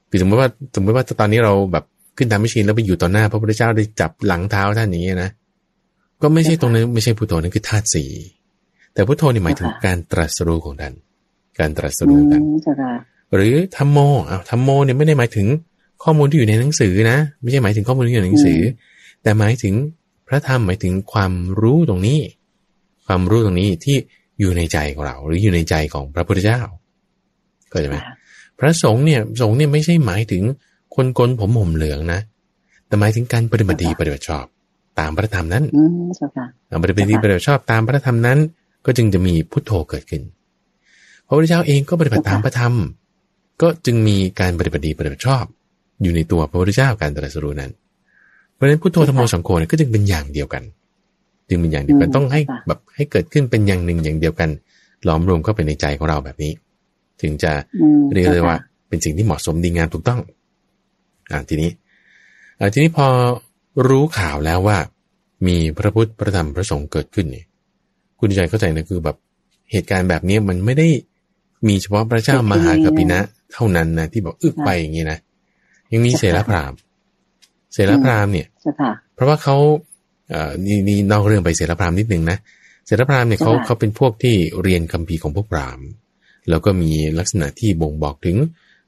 คือสมมติว่าสมมติว่าตอนนี้เราแบบขึ้นทำมิชินแล้วไปอยู่ต่อหน้าพระพุทธเจ้าได้จับหลังเท้าท่านอย่างเงี้ยนะก็ไม่ใช่ตรงนั้นไม่ใช่พุทโธนั่นคือธาตุสี่แต่พุทโธนี่หมายถึงการตรัสรู้ของท่านการตรัสอืรู้ของท่านมเจ้าค่ะหรือธรรมโมอ้าวธรรมโมเนี่ยไม่ได้หมายถึงข้อมูลที่อยู่ในหนังสือนะ ไม่ใช่หมายถึงข้อมูลที่อยู่ในหนังสือ แต่หมายถึง พระธรรมหมายถึงความรู้ตรงนี้ ความรู้ตรงนี้ที่อยู่ในใจของเรา หรืออยู่ในใจของพระพุทธเจ้าเข้าใจไหมค่ะพระสงฆ์เนี่ยสงฆ์เนี่ยไม่ใช่หมายถึงคนโกนผมห่มเหลืองนะ แต่หมายถึงการปฏิบัติดีปฏิบัติชอบ ตามพระธรรมนั้นอืมเจ้าค่ะปฏิบัติดีปฏิบัติชอบตามพระธรรมนั้น ก็จึงจะมีพุทโธเกิดขึ้น พระพุทธเจ้าเองก็ปฏิบัติตามพระธรรม ก็จึงมีการปฏิบัติดีปฏิบัติชอบ อยู่ในตัวพระพุทธเจ้าการตรัสรู้นั้น เพราะฉะนั้นพุทโธธรรมโมสังโฆเนี่ยก็จึงเป็นอย่างเดียวกัน จึงเป็นอย่างเดียวกันต้องให้แบบให้เกิดขึ้นเป็นอย่างหนึ่งอย่างเดียวกันหลอมรวมเข้าไปในใจของเราแบบนี้ ถึงจะอืมเรียกเลยจ้ค่ะว่า เป็นสิ่งที่เหมาะสมดีงามถูกต้องอ่าทีนี้อ่าทีนี้พอรู้ข่าวแล้วว่า มีพระพุทธพระธรรมพระสงฆ์เกิดขึ้นเนี่ยคุณใจเข้าใจนะคือแบบเหตุการณ์แบบนี้มันไม่ได้มีเฉพาะพระเจ้ามหากปินะเท่านั้นนะที่บอกอึกไปอย่างนี้นะยังมีเสรพราหมณ์ เสรพราหมณ์เนี่ยเจ้าค่ะเพราะว่าเขาเอ่อนี่นี่นอกเรื่องไปเสรพราหมณ์นิดนึงนะเสรพราหมณ์เนี่ยเขาค่ะเขาเป็นพวกที่เรียนคัมภีร์ของพวกพราหมณ์แล้วก็มีลักษณะที่บ่งบอกถึง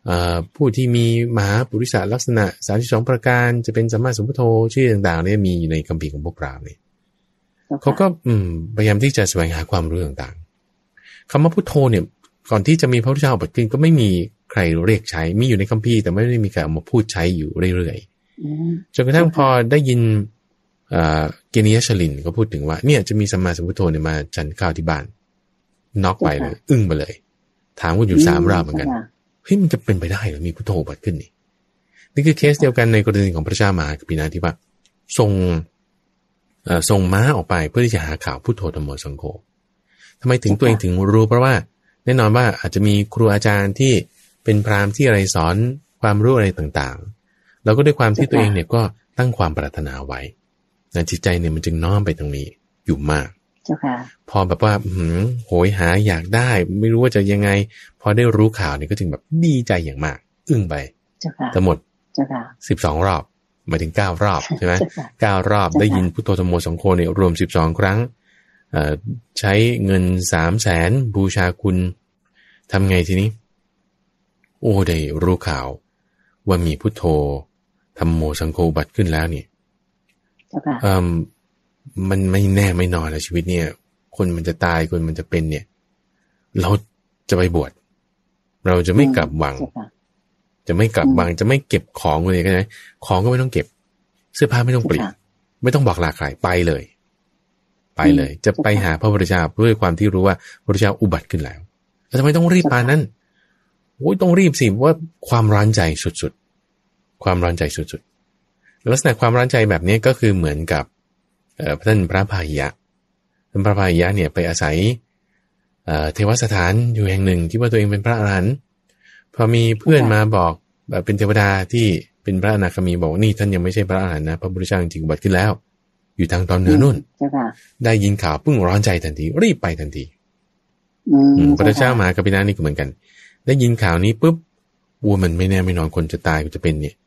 เอ่อผู้ที่มีมหาปุริสลักษณะ32ประการจะเป็นสัมมาสัมพุทโธชื่อต่างๆเนี่ยมีอยู่ในคัมภีร์ของพวกพราหมณ์เนี่ยเจ้าค่ะเขาก็อืมพยายามที่จะแสวงหาความรู้ต่างๆคำว่าพุทโธเนี่ยก่อนที่จะมีพระพุทธเจ้าอุบัติขึ้นก็ไม่มีใครเรียกใช้ มีอยู่ในคัมภีร์แต่ไม่ได้มีการเอามาพูดใช้อยู่เรื่อยๆอืม จนกระทั่งพอได้ยินเอ่อเกเนียชลินก็พูดถึงว่า เนี่ยจะมีสัมมาสัมพุทโธเนี่ยมาฉันข้าวที่บ้านน็อกไปเลยอึ้งไปเลย ถามกันอยู่สามรอบเหมือนกันจ้าค่ะเฮ้ยมันจะเป็นไปได้เหรือมีพุทโธบัดขึ้นนี่นี่คือเคสเดียวกันในกรณีของพระเจ้ามหากปินาที่ว่าทรงเอ่อส่งม้าออกไปเพื่อที่จะหาข่าวพุทโธธรรมโมสังโฆทำไมถึงตัวเองถึงรู้เพราะว่า แน่นอนว่าอาจจะมีครูอาจารย์ที่เป็นพราหมณ์ที่อะไรสอนความรู้อะไรต่างๆ แล้วก็ด้วยความที่ตัวเองเนี่ยก็ตั้งความปรารถนาไว้นะจิตใจเนี่ยมันจึงน้อมไปตรงนี้อยู่มากเจ้าค่ะพอแบบว่าอื้อหือโหยหาอยากได้ ไม่รู้ว่าจะยังไง พอได้รู้ข่าวเนี่ยก็จึงแบบดีใจอย่างมาก อึ้งไปเจ้าค่ะทั้งหมดเจ้าค่ะสิบสองรอบหมายถึงเก้ารอบใช่ไหมเจ้าค่ะเก้ารอบใช่ค่ะได้ยินพุทโธธรรมโมสังโฆเนี่ยรวมสิบสองครั้งเอ่อใช้เงินสามแสนบูชาคุณทำไงทีนี้ โอ้ได้รู้ข่าว ว่ามีพุทโธ ธรรมโมสังโฆบัตรขึ้นแล้วเนี่ยเจ้าค่ะเอ่มมันไม่แน่ไม่นอนนะชีวิตเนี่ย คนมันจะตายคนมันจะเป็นเนี่ย เราจะไปบวชเราจะไม่กลับวังเจ้าค่ะจะไม่กลับวังจะไม่เก็บของเลยก็ได้ของก็ไม่ต้องเก็บ เสื้อผ้าไม่ต้องเปลี่ยนค่ะไม่ต้องบอกลาใครไปเลย ไปเลยอืมจะไปหาพระพุทธเจ้าด้วยความที่รู้ว่าพระพุทธเจ้าอุบัติขึ้นแล้วแล้วทำไมต้องรีบปานนั้นโอ้ยต้องรีบสิเพราะว่าความร้อนใจสุดๆ ความร้อนใจสุดๆ ลักษณะความร้อนใจแบบนี้ก็คือเหมือนกับเอ่อท่านพระพาหิยะท่านพระพาหิยะเนี่ยไปอาศัยเอ่อเทวสถานอยู่แห่งหนึ่งคิดว่าตัวเองเป็นพระอรหันต์พอมีเพื่อนมาบอกแบบเป็นเทวดาที่เป็นพระอนาคามีบอกว่านี่ท่านยังไม่ใช่พระอรหันต์นะพระพุทธเจ้าจริงๆอุบัติขึ้นแล้ว อยู่ทางตอนเหนือนู่นเจ้าค่ะได้ยินข่าวปึ้งร้อนใจทันทีรีบไปทันทีอืมอืมพระเจ้าค่ะมหากปินานี่ก็เหมือนกัน ได้ยินข่าวนี้ปุ๊บวัวมันไม่แน่ไม่นอนคนจะตายก็จะเป็นเนี่ยอืม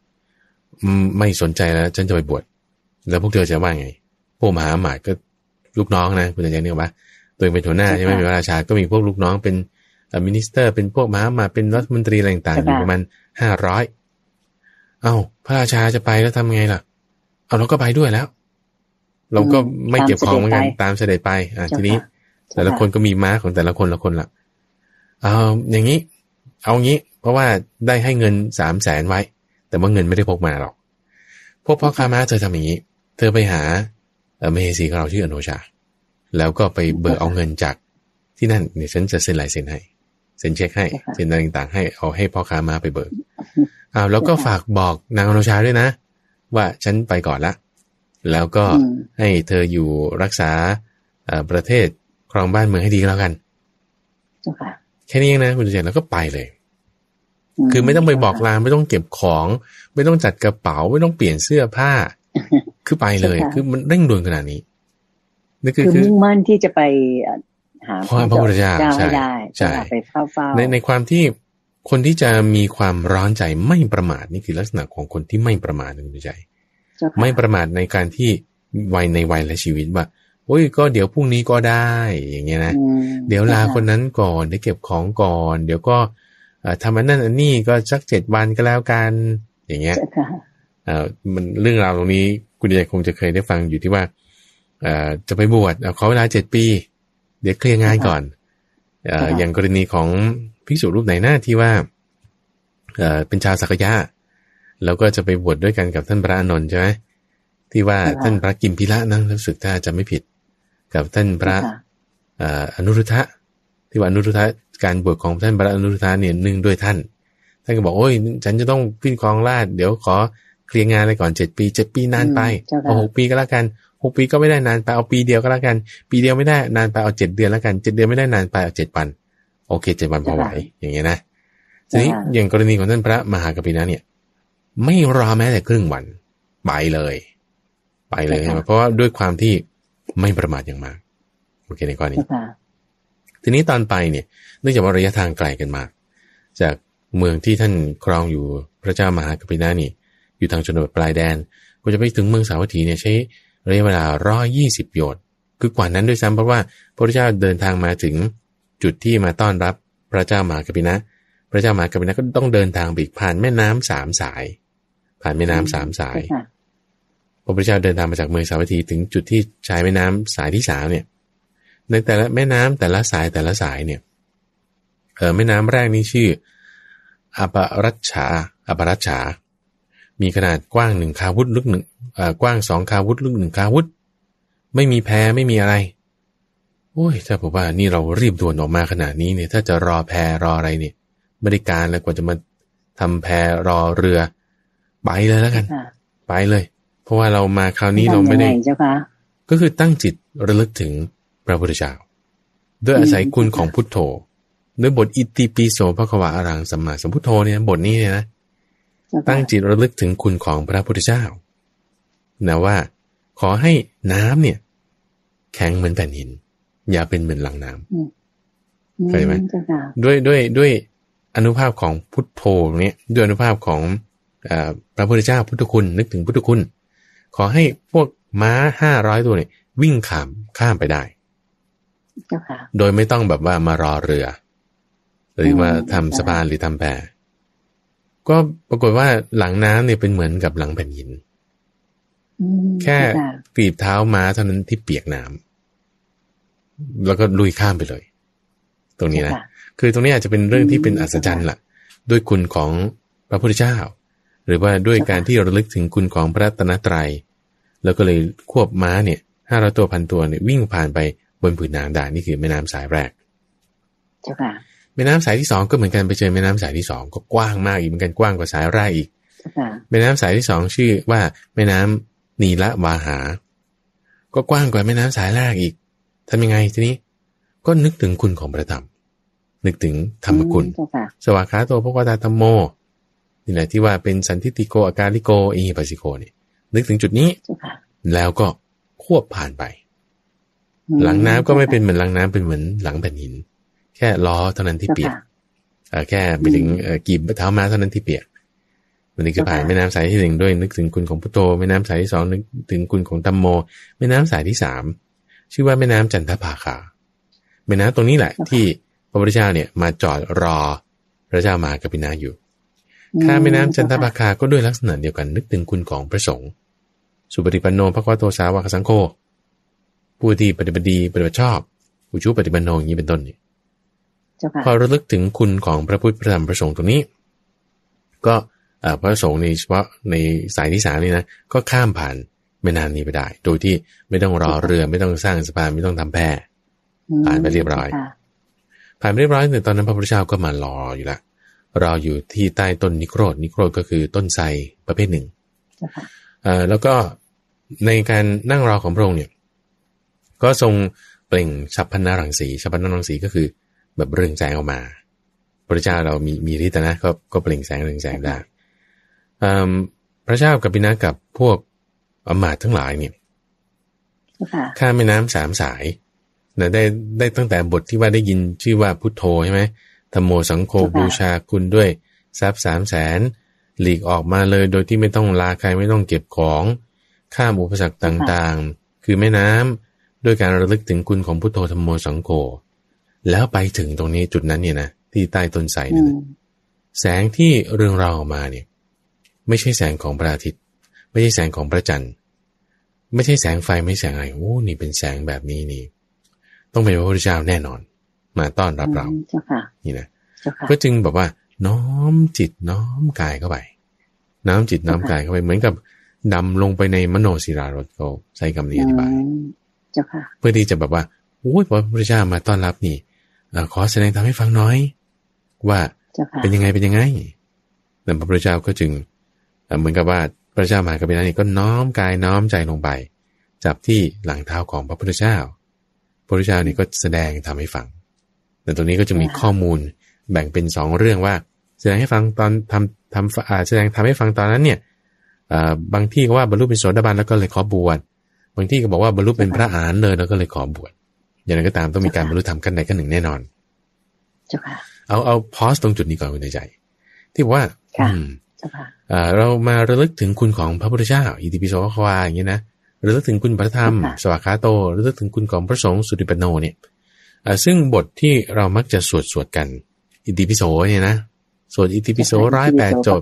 ไม่สนใจแล้ว ฉันจะไปบวชแล้วพวกเธอจะว่าไง พวกมหาอมาตย์ก็ลูกน้องนะคุณอาจารย์เนี่ยว่าตัวเองเป็นหัวหน้าใช่ไหมเป็นพระราชา ก็มีพวกลูกน้องเป็น minister เป็นพวกมหาอมาตย์เป็นรัฐมนตรีอะไรต่างๆอยู่ประมาณห้าร้อยเอ้า พระราชาจะไปแล้วทำไงล่ะ เอาเราก็ไปด้วยแล้ว เราก็ไม่เก็บของเหมือนกันตามเสด็จไป อ่าทีนี้ แต่ละคนก็มีม้าของแต่ละคนละคนละเอาอย่างนี้ เอางี้ เพราะว่าได้ให้เงินสามแสนไว้ แต่ว่าเงินไม่ได้พกมาหรอก พวกพ่อค้าม้าเธอทำอย่างนี้ เธอไปหาเอ่อมเหสีของเราชื่ออโนชา แล้วก็ไปเบิกเอาเงินจากที่นั่นเดี๋ยวฉันจะเซ็นลายเซ็นให้ เซ็นเช็คให้ เซ็นอะไรต่างๆให้ เอาให้พ่อค้าม้าไปเบิกอ้าวแล้วก็ฝากบอกนางอโนชาด้วยนะ ว่าฉันไปก่อนละ แล้วก็อืมให้เธออยู่รักษาเอ่อประเทศครองบ้านเมืองให้ดีก็แล้วกันเจ้าค่ะแค่นี้เองนะคุณเจนแล้วก็ไปเลย คือไม่ต้องไปบอกลาไม่ต้องเก็บของ ไม่ต้องจัดกระเป๋า ไม่ต้องเปลี่ยนเสื้อผ้า คือไปเลย คือมันเร่งด่วนขนาดนี้นี่คือคือคือมุ่งมั่นที่จะไปเอ่อหาความพระพุทธเจ้าให้ได้ใช่เจ้าค่ะไปเฝ้าเฝ้าในในความที่คนที่จะมีความร้อนใจไม่ประมาทนี่คือลักษณะของคนที่ไม่ประมาทนะคุณใจเจ้าค่ะไม่ประมาทในการที่วัยในวัยและชีวิตว่าโอ้ยก็เดี๋ยวพรุ่งนี้ก็ได้อย่างเงี้ยนะอืมเดี๋ยวลาคนนั้นก่อนเดี๋ยวเก็บของก่อน เดี๋ยวก็เอ่อ ทำอันนั้นอันนี้ก็สักเจ็ดวันก็แล้วกัน อย่างเงี้ยเจ้าค่ะเอ่อมันเรื่องราวตรงนี้คุณใหญ่คงจะเคยได้ฟังอยู่ที่ว่าเอ่อจะไปบวชเอาขอเวลาเจ็ดปี เดี๋ยวเคลียร์งานก่อนเอ่ออย่างกรณีของภิกษุรูปไหนหน้าที่ว่าเอ่อเป็นชาวสักยะแล้วก็จะไปบวชดด้วยกันกับท่านพระอานนท์ใช่ไหมที่ว่าท่านพระกิมพิระนั่งรู้สึกถ้าจะไม่ผิด กับท่านพระเจ้าค่ะเอ่ออนุรุทธะที่ว่าอนุรุทธะ การบวชของท่านพระอนุรุทธะเนี่ยหนึ่งด้วยท่าน ท่านก็บอกโอ้ยฉันจะต้องขึ้นครองราชย์เดี๋ยวขอเคลียร์งานอะไรก่อนเจ็ดปีเจ็ดปีนานไปอืมเจ้าค่ะเอาหกปีก็แล้วกันหกปีก็ไม่ได้นานไปเอาปีเดียวก็แล้วกัน ปีเดียวไม่ได้นานไปเอาเจ็ดเดือนแล้วกันเจ็ดเดือนไม่ได้นานไปเอาเจ็ดวันโอเคเจ็ดวันพอไหวอย่างเงี้ยนะทีนี้อย่างกรณีของท่านพระมหากปินะเนี่ย ไม่รอแม้แต่ครึ่งวันไปเลย ไปเลยเพราะว่าด้วยความที่ไม่ประมาทอย่างมากโอเคในกรณีเจ้าค่ะ ทีนี้ตอนไปเนี่ยเนื่องจากว่าระยะทางไกลกันมาก จากเมืองที่ท่านครองอยู่พระเจ้ามหากปินานี่อยู่ทางชนบทปลายแดนก็จะไปถึงเมืองสาวัตถีเนี่ยใช้ระยะเวลาร้อยี่สิบโยชน์คือกว่านั้นด้วยซ้ำเพราะว่าพระพุทธเจ้าเดินทางมาถึงจุดที่มาต้อนรับพระเจ้ามหากปินะ พระเจ้ามหากปินะก็ต้องเดินทางไปอีกผ่านแม่น้ำสามสาย ผ่านแม่น้ำสามสายเจ้าค่ะพระพุทธเจ้าเดินทางมาจากเมืองสาวัตถีถึงจุดที่ชายแม่น้ำสายที่สามเนี่ย ในแต่ละแม่น้ำแต่ละสายแต่ละสายเนี่ยเออแม่น้ำแรกนี่ชื่ออปรัชชาอปรัชชา มีขนาดกว้างหนึ่งคาวุธลึกหนึ่งเอ่อกว้างสองคาวุธลึกหนึ่งคาวุธ ไม่มีแพไม่มีอะไรโอ้ยถ้าบอกว่านี่เรารีบด่วนออกมาขนาดนี้เนี่ย ถ้าจะรอแพรออะไรเนี่ยไม่ได้การแล้วกว่าจะมาทำแพรอเรือ ไปเลยแล้วกันค่ะไปเลย เพราะว่าเรามาคราวนี้เราไม่ได้ทำยังงเจ้าค่ะก็คือตั้งจิตระลึกถึงพ ระพุทธเจ้าด้วยอาศัยคุณของพุทโธด้วยบทอิติปิโสพระควาอารังสัมมาสัมพุทโธเนี่ยบทนี้เนี่ยนะเจ้าค่ะตั้งจิตระลึกถึงคุณของพระพุทธเจ้านะว่า ขอให้น้ำเนี่ย แข็งเหมือนแผ่นหิน อย่าเป็นเหมือนหลังน้ำอืมเข้าใจไหมเจ้าค่ะด้วยด้วยด้วยอนุภาพของพุทโธเนี่ยด้วยอนุภาพของเออพระพุทธเจ้าพุทธคุณนึกถึงพุทธคุณ ขอให้พวกม้าห้าร้อยตัวเนี่ยวิ่งข้ามข้ามไปได้เจ้าค่ะ โดยไม่ต้องแบบว่ามารอเรือ หรือว่าอืมทำสะพานหรือทำแพก็ปรากฏว่าหลังน้ำเนี่ยเป็นเหมือนกับหลังแผ่นหินอืมแค่เจ้าค่ะกรีบเท้าม้าเท่านั้นที่เปียกน้ำแล้วก็ลุยข้ามไปเลย ตรงนี้นะเจ้าค่คือตรงนี้อาจจะเป็นเรื่องที่เป็นอัศจรรย์ล่ะ ด้วยคุณของพระพุทธเจ้า หรือว่าด้วยการที่ระลึกถึงคุณของพระรัตนตรัย แล้วก็เลยควบม้าเนี่ยห้าร้อยตัวพันตัวเนี่ยวิ่งผ่านไป บนผืนน้ำได้นี่คือแม่น้ำสายแรกเจ้าค่ะแม่น้ำสายที่สองก็เหมือนกันไปเจอแม่น้ำสายที่สองก็กว้างมากอีกเหมือนกันกว้างกว่าสายแรกอีกเจ้าค่ะแม่น้ำสายที่สองชื่อว่าแม่น้ำนีละวาหา ก็กว้างกว่าแม่น้ำสายแรกอีกทำยังไงทีนี้ ก็นึกถึงคุณของพระธรรม นึกถึงธรรมคุณเจ้าค่ะสวากขาโตพระวตาธรรมโม นี่แหละที่ว่าเป็นสันทิติโกอาการลิโกอิหิปัสสิโกนี่นึกถึงจุดนี้เจ้าค่ะแล้วก็ควบผ่านไปอืม หลังน้ำก็ไม่เป็นเหมือนหลังน้ำเป็นเหมือนหลังแผ่นหิน แค่ล้อเท่านั้นที่เจ้าเปียกค่ะเอ่อแค่ไปถึงเอ่อกีบเท้าม้าเท่านั้นที่เปียกมันนี่คือผ่านค่ะแม่น้ำสายที่หนึ่งด้วยนึกถึงคุณของพุทโธแม่น้ำสายที่สองนึกถึงคุณของตัมโม แม่น้ำสายที่สามชื่อว่าแม่น้ำจันทภาคาแม่น้ำตรงนี้แหละ ที่พระพุทธเจ้าเนี่ยมาจอดรอพระเจ้ามหากปินาอยู่ข้ามแม่น้ำจันทปาคาก็ด้วยลักษณะเดียวกันนึกถึงคุณของพระสงฆ์สุปฏิปันโนพระควโตสาวกสังโฆ ผู้ที่ปฏิบัติดีปฏิบัติชอบ อุชุปฏิปันโนอย่างนี้เป็นต้นเนี่ยเจ้าค่ะพอระลึกถึงคุณของพระพุทธพระธรรมพระสงฆ์ตรงนี้ ก็เอ่อพระสงฆ์ในเฉพาะในสายที่สามนี่นะก็ข้ามผ่านแม่น้ำนี้ไปได้ โดยที่ไม่ต้องรอเรือไม่ต้องสร้างสะพานไม่ต้องทำแพผ่านไปเรียบร้อยค่ะผ่านไปเรียบร้อยแต่ตอนนั้นพระพุทธเจ้าก็มารออยู่ละรออยู่ที่ใต้ต้นนิโครธนิโครธก็คือต้นไทรประเภทหนึ่งเจ้าค่ะเอ่อแล้วก็ในการนั่งรอของพระองค์เนี่ย ก็ทรงเปล่งฉับพันนารังสีฉับพันนารังสีก็คือ แบบเรืองแสงออกมา พระเจ้าเรามีมีฤทธิ์นะก็ก็เปล่งแสงเรืองแสงได้พระเจ้ากับปินะกับพวกอมาตทั้งหลายเนี่ยข้าแม่น้ำสามสายนะได้ได้ตั้งแต่บทที่ว่าได้ยินชื่อว่าพุทโธใช่ไหมธรรมโมสังโฆบูชาคุณด้วยทรัพย์สามแสนหลีกออกมาเลยโดยที่ไม่ต้องลาใครไม่ต้องเก็บของ ข้ามอุปสรรคต่างๆ คือแม่น้ำ ด้วยการระลึกถึงคุณของพุทโธธรรมโมสังโฆแล้วไปถึงตรงนี้จุดนั้นเนี่ยนะที่ใต้ต้นไทรนั่นแสงที่เรื่องเราออกมาเนี่ย ไม่ใช่แสงของพระอาทิตย์ ไม่ใช่แสงของพระจันทร์ ไม่ใช่แสงไฟไม่แสงอะไรโอ้นี่เป็นแสงแบบนี้นี่ ต้องเป็นพระพุทธเจ้าแน่นอน มาต้อนรับเรานี่นะก็จึงแบบว่า น้อมจิตน้อมกายเข้าไป น้อมจิตน้อมกายเข้าไปเหมือนกับดำลงไปในมโนศิลารถเขาใช้คำนี้อธิบาย เพื่อที่จะแบบว่าโอ้ยพระพุทธเจ้ามาต้อนรับนี่ขอแสดงทำให้ฟังน้อย ว่าเป็นยังไงเป็นยังไงแต่พระพุทธเจ้าก็จึงเหมือนกับว่าพระเจ้ามากับเป็นนี่ก็น้อมกายน้อมใจลงไป จับที่หลังเท้าของพระพุทธเจ้า พระพุทธเจ้านี่ก็แสดงทำให้ฟัง แต่ตรงนี้ก็จะมีข้อมูลแบ่งเป็นสองเรื่องว่า แสดงให้ฟังตอนทำทำแสดงทำให้ฟังตอนนั้นเนี่ยบางที่ก็ว่าบรรลุเป็นโสดาบันแล้วก็เลยขอบวชบางที่ก็บอกว่าบรรลุเป็นพระอานเลยแล้วก็เลยขอบวชอย่างไรก็ตามต้องมีการบรรลุธรรมขั้นใดขั้นหนึ่งแน่นอนเอาเอาพอสตรงจุดนี้ก่อนคุณใจ ที่บอกว่าอืมเรามาระลึกถึงคุณของพระพุทธเจ้าอิติปิโสควาอย่างนี้นะระลึกถึงคุณพระธรรม สวากขาโตระลึกถึงคุณของพระสงฆ์สุติปโนเนี่ยซึ่งบทที่เรามักจะสวดสวดกัน อิติปิโสเนี่ยนะสวดอิติปิโสร้อยแปดจบ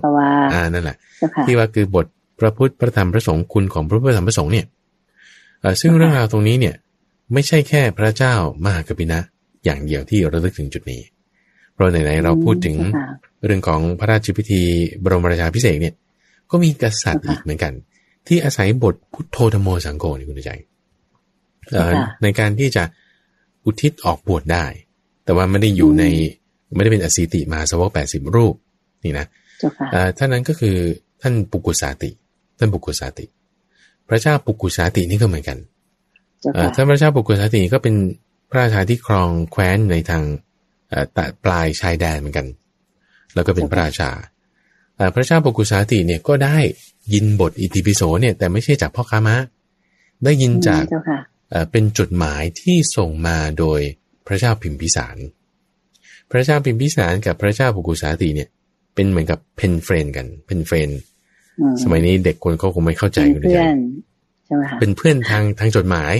อ่านั่นแหละที่ว่าคือบทพระพุทธพระธรรมพระสงฆ์คุณของพระพุทธธรรมพระสงฆ์เนี่ย ซึ่งเรื่องราวตรงนี้เนี่ยไม่ใช่แค่พระเจ้ามหากปินะอย่างเดียวที่ระลึกถึงจุดนี้ เพราะไหนๆเราพูดถึงเรื่องของพระราชพิธีบรมราชาพิเศษเนี่ย ก็มีกษัตริย์อีกเหมือนกัน ที่อาศัยบทพุทโธธโมสังโฆนี่คุณใจในการที่จะอุทิศออกบวชได้ แต่ว่าไม่ได้อยู่ในไม่ได้เป็นอสิติมาสวกแปดสิบรูปนี่นะท่านนั้นก็คือท่านปุกุสาติ ท่านปุกุสาติ พระเจ้าปุกุสาตินี่ก็เหมือนกันท่านพระเจ้าปุกุสาติก็เป็นพระราชาที่ครองแคว้นในทางตปลายชายแดนเหมือนกัน แล้วก็เป็นพระราชาพระเจ้าปุกุสาติเนี่ยก็ได้ยินบทอิติปิโสเนี่ยแต่ไม่ใช่จากพ่อค้ามะได้ยินจากเป็นจดหมายที่ส่งมาโดยพระเจ้าพิมพิสาร พระเจ้าพิมพิสารกับพระเจ้าปุกุสาติเนี่ยเป็นเหมือนกับ pen friend กัน pen friend สมัยนี้เด็กคนเขาคงไม่เข้าใจกันเลยเป็นเพื่อนทางทางจดหมาย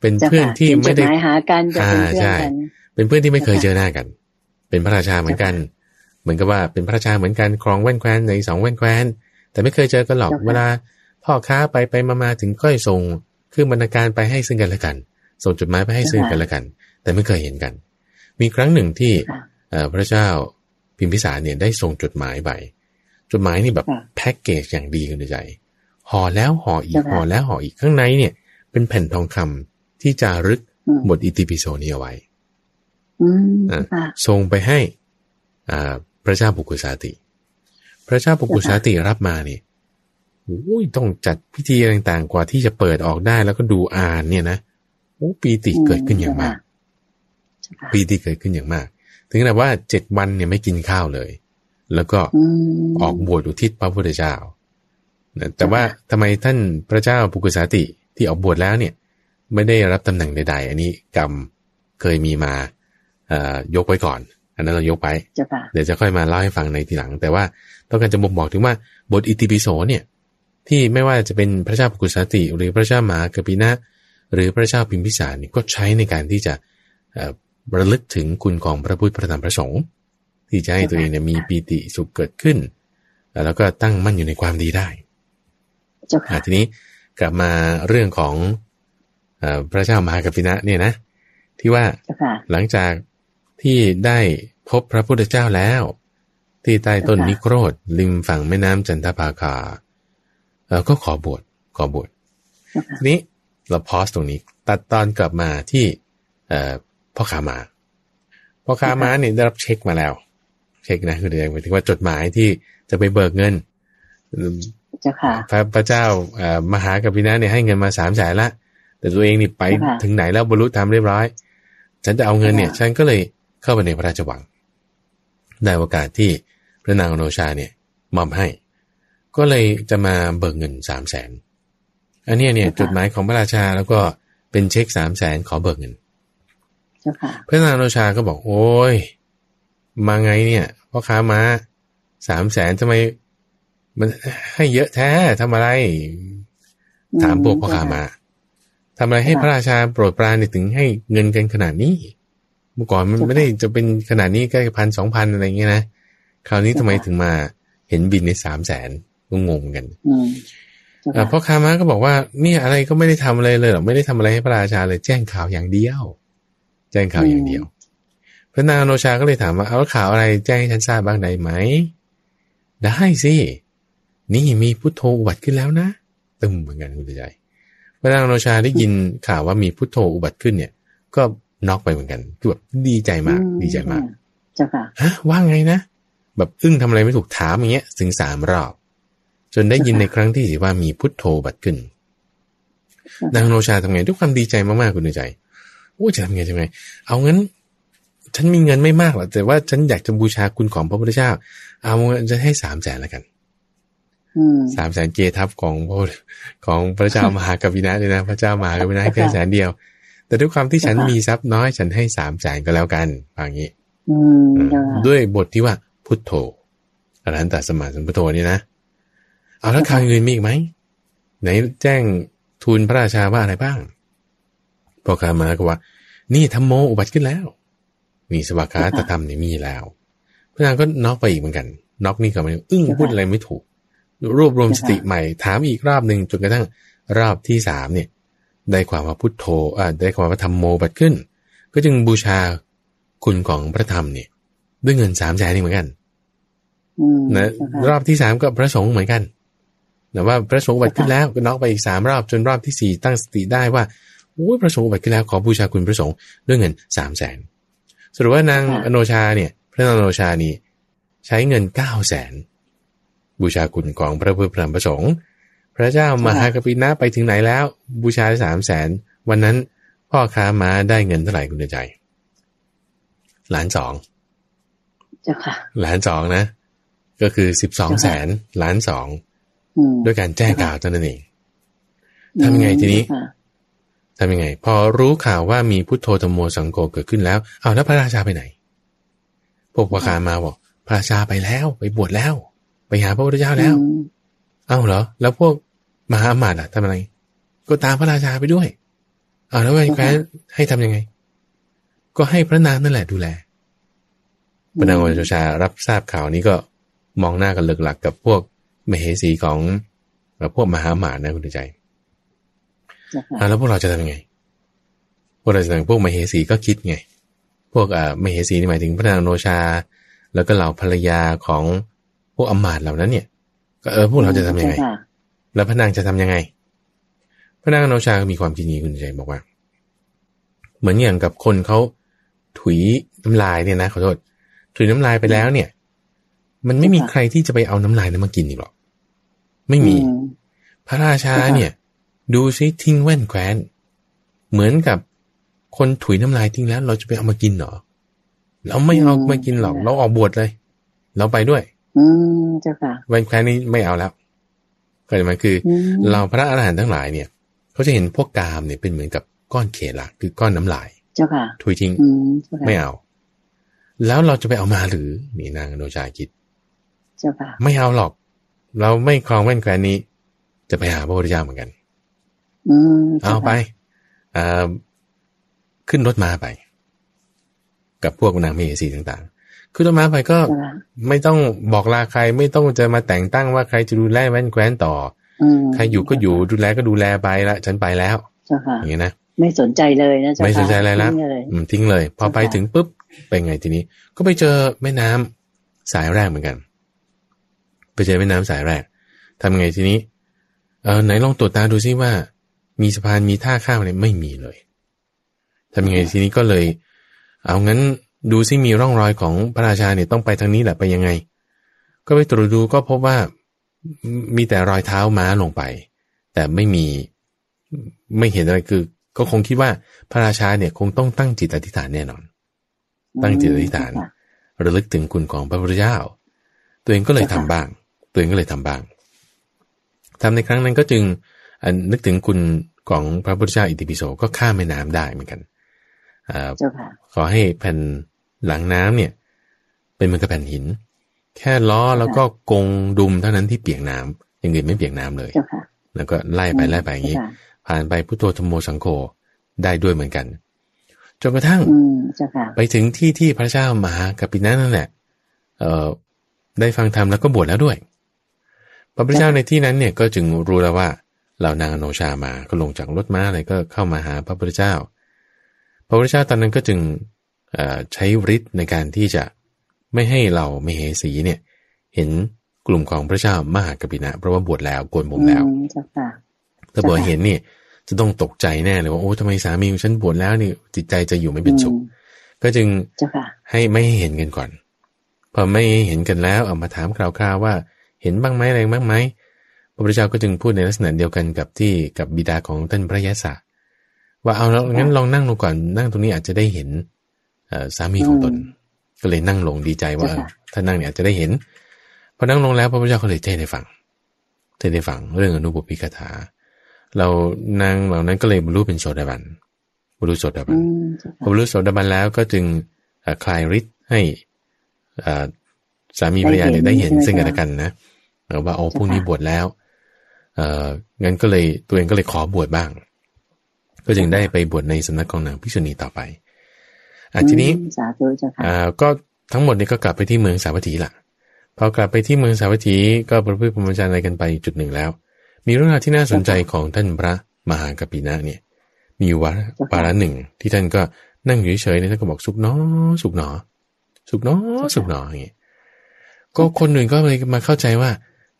เป็นเพื่อนที่ไม่ได้หากันจะเป็นเพื่อนกันเป็นเพื่อนที่ไม่เคยเจอหน้ากัน เป็นพระราชาเหมือนกัน เหมือนกับว่าเป็นพระราชาเหมือนกันครองแว่นแคว้นในสองแว่นแคว้น แต่ไม่เคยเจอกันหรอกเวลาพ่อค้าไปไปมามาถึงก็ส่งเครื่องบรรณาการไปให้ซึ่งกันและกัน ส่งจดหมายไปให้ซึ่งกันและกัน แต่ไม่เคยเห็นกัน มีครั้งหนึ่งที่พระเจ้าพิมพิสารเนี่ยได้ส่งจดหมายไป จดหมายนี่แบบแพ็กเกจอย่างดีคุณใจห่อแล้วห่ออีกห่อแล้วห่ออีกข้างในเนี่ย เป็นแผ่นทองคำที่จะรึกบทอิติปิโสนี้เอาไว้ส่งไปให้อ่าพระเจ้าปุกุสาติ พระเจ้าปุกุสาติรับมาเนี่ยโอ้ยต้องจัดพิธีต่างๆ กว่าที่จะเปิดออกได้แล้วก็ดูอ่านเนี่ยนะโอ้ปีติเกิดขึ้นอย่างมาก ปีติเกิดขึ้นอย่างมาก ถึงขนาดว่าเจ็ดวันเนี่ยไม่กินข้าวเลย แล้วก็ออกบวชอุทิศพระพุทธเจ้าแต่ว่าทำไมท่านพระเจ้าปุกุสาติที่ออกบวชแล้วเนี่ย ไม่ได้รับตำแหน่งใด ๆ อันนี้กรรมเคยมีมาเอ่อยกไว้ก่อน อันนั้นเรายกไปเดี๋ยวจะค่อยมาเล่าให้ฟังในทีหลัง แต่ว่าต้องการจะบ่งบอกถึงว่าบทอิติปิโสเนี่ย ที่ไม่ว่าจะเป็นพระเจ้าปุกุสาติ หรือพระเจ้ามหากปินะหรือพระเจ้าพิมพิสารนี่ก็ใช้ในการที่จะระลึกถึงคุณของพระพุทธพระธรรมพระสงฆ์ ที่จะให้ตัวเองเนี่ยมีปีติสุขเกิดขึ้น แล้วก็ตั้งมั่นอยู่ในความดีได้ทีนี้กลับมาเรื่องของพระเจ้ามหากปินะเนี่ยนะที่ว่าหลังจากที่ได้พบพระพุทธเจ้าแล้ว ที่ใต้ต้นนิโครธริมฝั่งแม่น้ำจันทภาคาก็ขอบวชขอบวชทีนี้เราพอสตรงนี้ ตัดตอนกลับมาที่พ่อค้ามาพ่อค้ามาเนี่ยได้รับเช็คมาแล้ว เช็คนะคือเดี๋ยวหมายถึงว่าจดหมายที่จะไปเบิกเงินเจ้าค่ะพระพระเจ้าอ่ามหากัปปินะเนี่ยให้เงินมาสามแสนละ แต่ตัวเองนี่ไปค่ะถึงไหนแล้วบรรลุธรรมเรียบร้อย ฉันจะเอาเงินเนี่ยค่ะฉันก็เลยเข้าไปในพระราชวังได้โอกาสที่พระนางอโนชาเนี่ยมอบให้ ก็เลยจะมาเบิกเงินสามแสนอันเนี้ยเนี่ยจดหมายของพระราชาแล้วก็เป็นเช็คสามแสนขอเบิกเงินเจ้าค่ะพระนางอโนชาก็บอกโอ้ย มาไงเนี่ยพ่อค้ามาสามแสนทำไม มันให้เยอะแท้ทำอะไร ถามพวกพ่อค้ามาทำอะไรให้พระราชาโปรดปรานเนี่ยถึงให้เงินกันขนาดนี้ เมื่อก่อนมันไม่ได้จะเป็นขนาดนี้แค่พันสองพันอะไรเงี้ยนะคราวนี้ทำไมถึงมาเห็นบินในสามแสนก็งงกันอืมเจ้าเอ่อค่ะพ่อค้ามาก็บอกว่าเนี่ยอะไรก็ไม่ได้ทำอะไรเลยหรอกไม่ได้ทำอะไรให้พระราชาเลย แจ้งข่าวอย่างเดียว แจ้งข่าวอย่างเดียว พระนางอโนชาก็เลยถามว่าเอาแล้วข่าวอะไรแจ้งให้ฉันทราบบ้างได้ไหม ได้สิ นี่มีพุทโธอุบัติขึ้นแล้วนะ ตึมเหมือนกันคุณใจพระนางอโนชาได้ยินข่าวว่ามีพุทโธอุบัติขึ้นเนี่ย ก็น็อกไปเหมือนกันคือแบบดีใจมากอืดีใจมากเจ้าค่ะฮะว่าไงนะ แบบอึ้งทำอะไรไม่ถูกถามอย่างเงี้ยถึงสามรอบ จนได้ยินในครั้งที่สี่ว่ามีพุทโธอุบัติขึ้น นางอโนชาทำไงด้วยความดีใจมากๆคุณใจโอ้จะทำไงทำไง เอางั้น ฉันมีเงินไม่มากหรอกแต่ว่าฉันอยากจะบูชาคุณของพระพุทธเจ้า เอาจะให้สามแสนละกันอืมสามแสนเกทับของพระของพระเจ้ามหากวินะเลยนะ พระเจ้ามหากวินะให้แค่แสนเดียว แต่ด้วยความที่ฉันมีทรัพย์น้อยฉันให้สามแสนก็แล้วกันอย่างนี้อืมเจ้าค่ะด้วยบทที่ว่าพุทโธอรหันตสมมาสัมพุทโธนี่นะเอาแล้วข่าวอื่นมีอีกไหมไหนแจ้งทูลพระราชาว่าอะไรบ้างพอคามาก็ว่า นี่ธรรมโมอุบัติขึ้นแล้ว นี่สวากขาตธรรมนี่มีแล้วพระนางก็น็อกไปอีกเหมือนกันน็อกนี่ก็ไม่อึ้งพูดอะไรไม่ถูก รวบรวมสติใหม่ถามอีกรอบหนึ่งจนกระทั่งรอบที่สามเนี่ย ได้ความว่าพุทโธอ่าได้ความว่าธรรมโมบัติขึ้น ก็จึงบูชาคุณของพระธรรมเนี่ย ด้วยเงินสามแสนนี่เหมือนกันอืมนะเจ้าค่ะรอบที่สามก็พระสงฆ์เหมือนกันแต่ว่าพระสงฆ์อุบัติขึ้นแล้วก็น็อกไปอีกสามรอบจนรอบที่สี่ตั้งสติได้ว่าโอ้ยพระสงฆ์อุบัติขึ้นแล้วขอบูชาคุณพระสงฆ์ด้วยเงินสามแสน สรุปว่านางอโนชาเนี่ย พระนางอโนชานี่ใช้เงินเก้าแสนบูชาคุณของพระพุทธพระธรรมพระสงฆ์พระเจ้ามหากปินะไปถึงไหนแล้ว บูชาสามแสนวันนั้นพ่อค้าม้าได้เงินเท่าไหร่คุณเดชใจล้านสองเจ้าค่ะล้านสองนะ ก็คือสิบสองแสนล้านสองอืมด้วยการแจ้งข่าวเท่านั้นเองทำยังไงทีนี้เจ้าค่ะ ทำยังไง พอรู้ข่าวว่ามีพุทโธธรรมโมสังโฆเกิดขึ้นแล้วเอาแล้วพระราชาไปไหนพวกประคามาบอกพระราชาไปแล้ว ไปบวชแล้ว ไปหาพระพุทธเจ้าแล้วอืมเอ้าเหรอ แล้วพวกมหาอมาตย์ล่ะทำอะไร ก็ตามพระราชาไปด้วยเอาแล้วแคว้นให้ทำยังไง ก็ให้พระนางนั่นแหละดูแลพระนางวันชารับทราบข่าวนี้ก็มองหน้ากันเลิกหลักกับพวกมเหสีของเอ่อพวกมหาหมานะคุณใจเจ้าค่ะอะ แล้วพวกเราจะทำยังไง พวกเราจะทำพวกมเหสีก็คิดไง พวกอ่ามเหสีนี่หมายถึงพระนางโนชา แล้วก็เหล่าภรรยาของพวกอำมาตย์เหล่านั้นเนี่ย ก็เออพวกเราจะทำยังไงเจ้าค่ะแล้วพระนางจะทำยังไง พระนางโนชาก็มีความคิดนี้คุณใจบอกว่า เหมือนอย่างกับคนเขาถุยน้ำลายเนี่ยนะขอโทษถุยน้ำลายไปแล้วเนี่ย มันไม่มีใครที่จะไปเอาน้ำลายนั้นมากินอีกหรอกไม่มีอืพระราชาเนี่ย ดูซิทิ้งแว่นแคว้น เหมือนกับคนถุยน้ำลายทิ้งแล้ว เราจะไปเอามากินเหรอ เราไม่เอามากินหรอก เราออกบวชเลย เราไปด้วย อืมเจ้าค่ะ แว่นแคว้นนี้ไม่เอาแล้วก็จะมาคือออืมเราพระอรหันต์ทั้งหลายเนี่ยเขาจะเห็นพวกกามเนี่ยเป็นเหมือนกับก้อนเขละคือก้อนน้ำลาย เจ้าค่ะ ถุยทิ้งอืมเจ้าค่ะไม่เอา แล้วเราจะไปเอามาหรือนี่นางอโนชาคิด เจ้าค่ะ ไม่เอาหรอก เราไม่ครองแว่นแคว้นนี้ จะไปหาพระพุทธเจ้าเหมือนกันอืม เอาไปเอ่อขึ้นรถม้าไป กับพวกนางเมสีต่างๆ ขึ้นรถม้าไปก็เจ้าค่ะไม่ต้องบอกลาใครไม่ต้องจะมาแต่งตั้งว่าใครจะดูแลแว่นแคว้นต่ออืมใครอยู่ก็อยู่ดูแลก็ดูแลไปละฉันไปแล้วเจ้าค่ะอย่างเงี้ยนะไม่สนใจเลยนะเจ้าค่ะไม่สนใจอะไรละทิ้งเลยอืมทิ้งเลย พอไปถึงปุ๊บไปไงทีนี้ ก็ไปเจอแม่น้ำสายแรกเหมือนกัน ไปเจอแม่น้ำสายแรกทำไงทีนี้ เออไหนลองตรวจตาดูซิว่า มีสะพานมีท่าข้ามอะไรไม่มีเลยทำยังไงทีนี้ก็เลย เอางั้นดูซิมีร่องรอยของพระราชาเนี่ยต้องไปทางนี้แหละไปยังไง ก็ไปตรวจดูก็พบว่ามีแต่รอยเท้าม้าลงไป แต่ไม่มีไม่เห็นอะไรคือ ก็คงคิดว่าพระราชาเนี่ยคงต้องตั้งจิตอธิษฐานแน่นอน ตั้งจิตอธิษฐานระลึกถึงคุณของพระพุทธเจ้า ตัวเองก็เลยทำบ้าง ตัวเองก็เลยทำบ้างทำในครั้งนั้นก็จึงนึกถึงคุณ ของพระพุทธเจ้าอิติปิโสก็ข้ามแม่น้ำได้เหมือนกันอขอให้แผ่นหลังน้ำเนี่ย เป็นเหมือนกับแผ่นหิน แค่ล้อแล้วก็กงดุมเท่านั้นที่เปียกน้ำอย่างอื่นไม่เปียกน้ำเลยแล้วก็ไล่ไปไล่ไปอย่างนี้ ผ่านไปพุทโธธโมสังโฆได้ด้วยเหมือนกันจนกระทั่งไปถึงที่ที่พระเจ้ามหากัปปินะนั่นแหละเอ่อได้ฟังธรรมแล้วก็บวชแล้วด้วย พระพุทธเจ้าในที่นั้นเนี่ยก็จึงรู้แล้วว่า เหล่านางโนชามาก็ลงจากรถม้าอะไรก็เข้ามาหาพระพุทธเจ้า พระพุทธเจ้าตอนนั้นก็จึงใช้ฤทธิ์ในการที่จะไม่ให้เราเมเหสีเนี่ย เห็นกลุ่มของพระเจ้ามหากปินะเพราะว่าบวชแล้วโกนผมแล้วถ้าบอกเห็นนี่จะต้องตกใจแน่เลยว่าโอ้ทำไมสามีฉันบวชแล้วนี่จิตใจจะอยู่ไม่เป็นสุขก็จึงให้ไม่ให้เห็นกันก่อน พอไม่เห็นกันแล้วเอามาถามคร่าวๆว่า เห็นบ้างไหมอะไรบ้างไหมพ ระพุทธเจ้าก็จึงพูดในลักษณะเดียวกันกับที่กับบิดาของท่านพระยศว่าเอาแล้วงั้นลองนั่งลงก่อนนั่งตรงนี้อาจจะได้เห็นสามีของตน ก็เลยนั่งลงดีใจว่าถ้านั่งเนี่ยอาจจะได้เห็นพอนั่งลงแล้วพระพุทธเจ้าก็เลยเทศให้ฟังเทศให้ฟังเรื่องอนุบุพิกถา เรานางเหล่านั้นก็เลยบรรลุเป็นโสดาบันบรรลุโสดาบันพอบรรลุโสดาบันแล้วก็จึงคลายฤทธิ์ให้สามีภรรยาเนี่ยได้เห็นซึ่งกันและกันนะว่าโอ้พวกนี้บวชแล้ว เอองั้นก็เลยตัวเองก็เลยขอบวชบ้าง ก็จึงได้ไปบวชในสำนักของนางพิษุณีต่อไปอะทีนี้อ่าก็ทั้งหมดนี้ก็กลับไปที่เมืองสาวัตถีละพอกลับไปที่เมืองสาวัตถีก็ประพฤติพรหมจรรย์อะไรกันไปจุดหนึ่งแล้ว มีเรื่องราวที่น่าสนใจของท่านพระมหากปินะเนี่ย มีวาระาระหนึ่งที่ท่านก็นั่งอยู่เฉยๆเนี่ยท่านก็บอกสุกเนอสุกเนอ สุกเนอสุกเนออย่างนี้ก็คนหนึ่งก็เลยมาเข้าใจว่า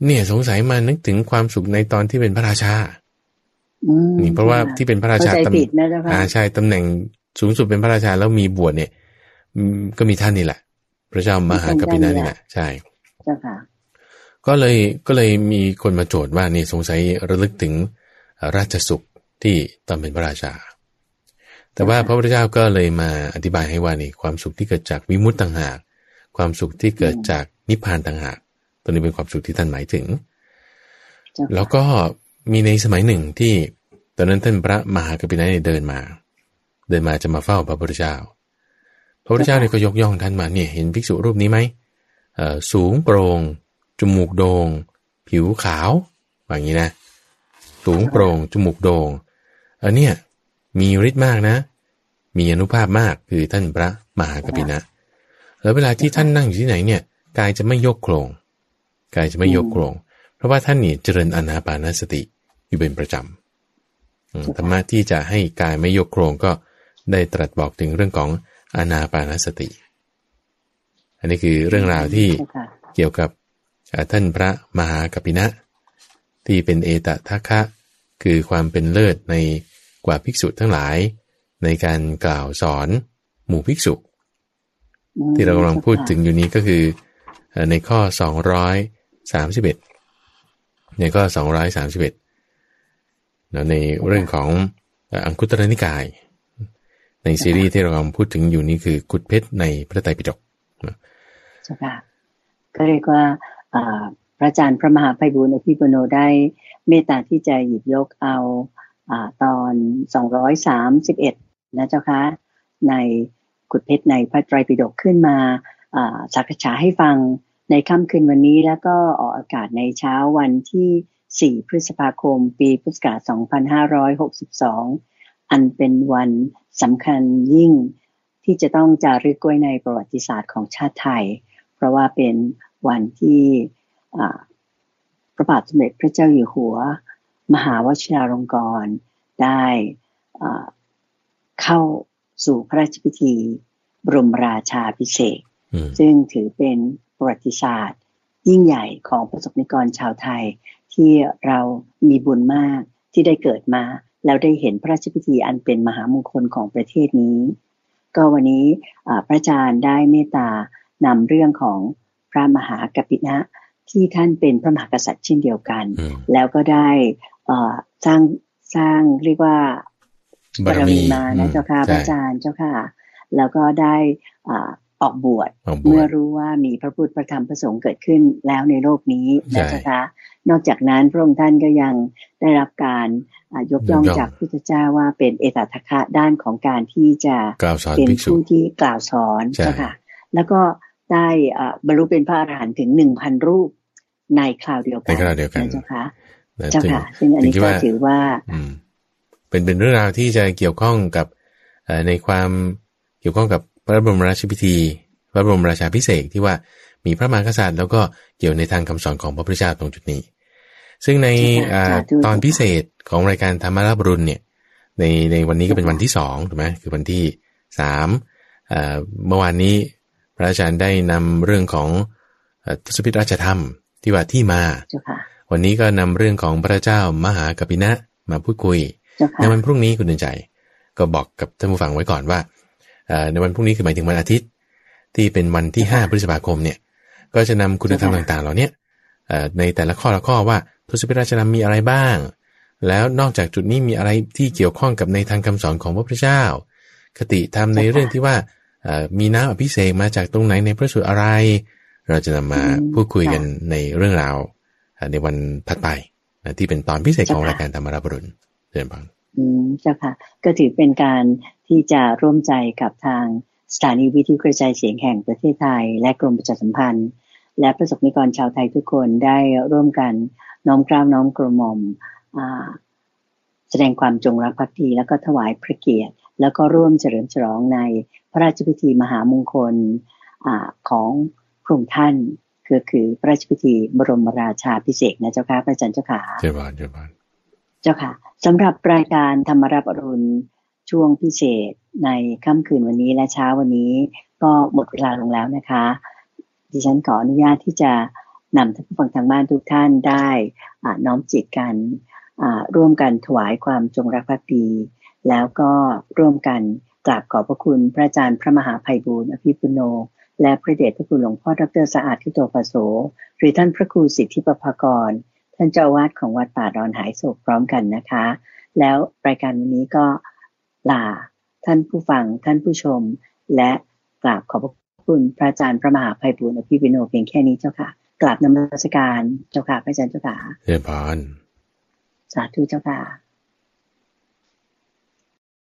เนี่ยสงสัยมานึกถึงความสุขในตอนที่เป็นพระราชานี่เพราะว่าที่เป็นพระราชาตำแหน่งอ่าใช่ตำแหน่งสูงสุดเป็นพระราชาแล้วมีบวชเนี่ยก็มีท่านนี่แหละ พระเจ้ามหากปินะนี่แหละใช่เจ้าค่ะก็เลยก็เลยมีคนมาโจทย์ว่านี่สงสัยระลึกถึงราชสุขที่ตอนเป็นพระราชา แต่ว่าพระพุทธเจ้าก็เลยมาอธิบายให้ว่านี่ความสุขที่เกิดจากวิมุตต่างหาก ความสุขที่เกิดจากนิพพานต่างหาก ตัวนี้เป็นความสุขที่ท่านหมายถึง แล้วก็มีในสมัยหนึ่งที่ตอนนั้นท่านพระมหากปินัยเดินมา เดินมาจะมาเฝ้าพระพุทธเจ้า พระพุทธเจ้าเนี่ยก็ยกย่องท่านมาเนี่ยเห็นภิกษุรูปนี้ไหมสูงโปร่งจมูกโดง่งผิวขาวอย่างนี้นะ สูงโปร่งจมูกโดง่งอันเนี้ยมีฤทธิ์มากนะ มีอนุภาพมากคือท่านพระมหากปินะแล้วเวลาที่ท่านนั่งอยู่ที่ไหนเนี่ยกายจะไม่ยกโครง กายจะไม่ยกโครง เพราะว่าท่านนี่เจริญอนาปานสติอยู่เป็นประจำธรรมะที่จะให้กายไม่ยกโครงก็ได้ตรัสบอกถึงเรื่องของอนาปานสติ อันนี้คือเรื่องราวที่เกี่ยวกับท่านพระมหากัปินะ ที่เป็นเอตทัคคะ คือความเป็นเลิศในกว่าภิกษุทั้งหลาย ในการกล่าวสอนหมู่ภิกษุ ที่เรากำลังพูดถึงอยู่นี้ก็คือในข้อ 231ในข้อ231ในเรื่องของอังคุตรนิกาย ในซีรีส์ที่เรากำลังพูดถึงอยู่นี้คือกุดเพชรในพระไตรปิฎกใช่ค่ะก็เรียกว่าพระอาจารย์พระมหาไพบุญอภิปุโนได้เมตตาที่จะหยิบยกเอาอตอน231นะเจ้าคะในกุดเพชรในพระไตรปิฎกขึ้นมาสักษาให้ฟัง ในค่ำคืนวันนี้แล้วก็ออกอากาศในเช้าวันที่ 4 พฤษภาคม ปีพุทธศักราช 2562 อันเป็นวันสำคัญยิ่งที่จะต้องจารึกไว้ในประวัติศาสตร์ของชาติไทย เพราะว่าเป็นวันที่พระบาทสมเด็จพระเจ้าอยู่หัว มหาวชิราลงกรณ์ได้เข้าสู่พระราชพิธีบรมราชาพิเศษ ซึ่งถือเป็น ประวัติศาสตร์ ยิ่งใหญ่ของประสบนิกรชาวไทย ที่เรามีบุญมากที่ได้เกิดมา แล้วได้เห็นพระราชพิธีอันเป็นมหามงคลของประเทศนี้ ก็วันนี้พระอาจารย์ได้เมตตานำเรื่องของพระมหากัปปินะที่ท่านเป็นพระมหากษัตริย์เช่นเดียวกันอืมแล้วก็ได้เอ่อสร้างสร้างเรียกว่าบารมีมานะเจ้าค่ะพใช่ระอาจารย์เจ้าค่ะ แล้วก็ได้ อ่าออกบวชออกบวเมื่อชรู้ว่ามีพระพุทธพระธรรมพระสงฆ์เกิดขึ้นแล้วในโลกนี้ใช่นะเจ้าค่ะนอกจากนั้นพระองค์ท่านก็ยังได้รับการอ่ายกย่องยกย่องจากพุทธเจ้าว่าเป็นเอตทัคคะด้านของการที่จะกล่าวสอนเป็นภิกษุผู้ที่กล่าวสอนใช่เจ้าค่ะแล้วก็ได้อ่าบรรลุเป็นพระอรหันต์ถึงหนึ่งพันรูปในคราวเดียวกัในคราวเดียวกันนะเจ้าค่ะนะเจ้าซึ่งค่ะซึ่งอันนี้ถึงคิดก็ว่าถือว่าอืมเป็นเป็นเรื่องราวที่จะเกี่ยวข้องกับเอ่อในความเกี่ยวข้องกับพ ระบรมราชพิธี พระบรมราชาพิเศษกที่ว่ามีพระมหากษัตริย์ แล้วก็เกี่ยวในทางคำสอนของพระพุทธเจ้าตรงจุดนี้ ซึ่งในใช่ค่ะอ่าสาธุตอนพิเศษของรายการธรรมราบรุณเนี่ยในในวันนี้ก็เป็นวันที่สองถูกไหมคือวันที่สามเอ่อเมื่อวานนี้พระอาจารย์ได้นำเรื่องของเอ่อทศพิธราชธรรมที่ว่าที่มาเจ้าค่ะวันนี้ก็นำเรื่องของพระเจ้ามหากปินะมาพูดคุยเจ้าในค่ะวันพรุ่งนี้คุณเดินใจ ก็บอกกับท่านผู้ฟังไว้ก่อนว่าเอ่อ ในวันพรุ่งนี้คือหมายถึงวันอาทิตย์ ที่เป็นวันที่ 5 พฤษภาคมเนี่ย ก็จะนำคุณธรรมต่างๆ เหล่าเนี้ยในแต่ละข้อละข้อว่าทศพิราชนำมีอะไรบ้าง แล้วนอกจากจุดนี้มีอะไรที่เกี่ยวข้องกับในทางคำสอนของพระพุทธเจ้า คติธรรมในเรื่องที่ว่ามีน้ำอภิเษกมาจากตรงไหนในพระสูตรอะไร เราจะนำมาพูดคุยกันในเรื่องราวในวันถัดไปที่เป็นตอนพิเศษของรายการธรรมรับรุณเรียนฟังอืมเจ้าค่ะก็ถือเป็นการ ที่จะร่วมใจกับทางสถานีวิทยุกระจายเสียงแห่งประเทศไทย และกรมประชาสัมพันธ์ และประสบนิกรชาวไทยทุกคนได้ร่วมกันน้อมเกล้าน้อมกระหม่อมอ่าแสดงความจงรักภักดี แล้วก็ถวายพระเกียรติ แล้วก็ร่วมเฉลิมฉลองในพระราชพิธีมหามงคลอาของพระองค์ท่านคือคือพระราชพิธีบรมราชาพิเศษกนะเจ้าค่ะพระอาจารย์เจ้าค่ะเจ้าบานเจ้าบานเจ้าค่ะสำหรับรายการธรรมรับอรุณ ช่วงพิเศษในค่ำคืนวันนี้และเช้าวันนี้ก็หมดเวลาลงแล้วนะคะ ดิฉันขออนุญาตที่จะนำท่านผู้ฟังทางบ้านทุกท่านได้น้อมจิตกันร่วมกันถวายความจงรักภักดี แล้วก็ร่วมกันกราบขอบพระคุณพระอาจารย์พระมหาภัยบูร์อภิปุโน และพระเดชพระคุณหลวงพ่อดรสะอาดทิโตปโส หรือท่านพระครูสิทธิปภากร ท่านเจ้าวาสของวัดป่าดอนหายโศกพร้อมกันนะคะ แล้วรายการวันนี้ก็ ลา ท่านผู้ฟังท่านผู้ชม และกราบขอบพระคุณพระอาจารย์พระมหาภัยบุญอภิวิโนเพียงแค่นี้เจ้าค่ะกราบนมัสการเจ้าค่ะพระอาจารย์เจ้าค่ะเจ้าบานสาธุเจ้าค่ะ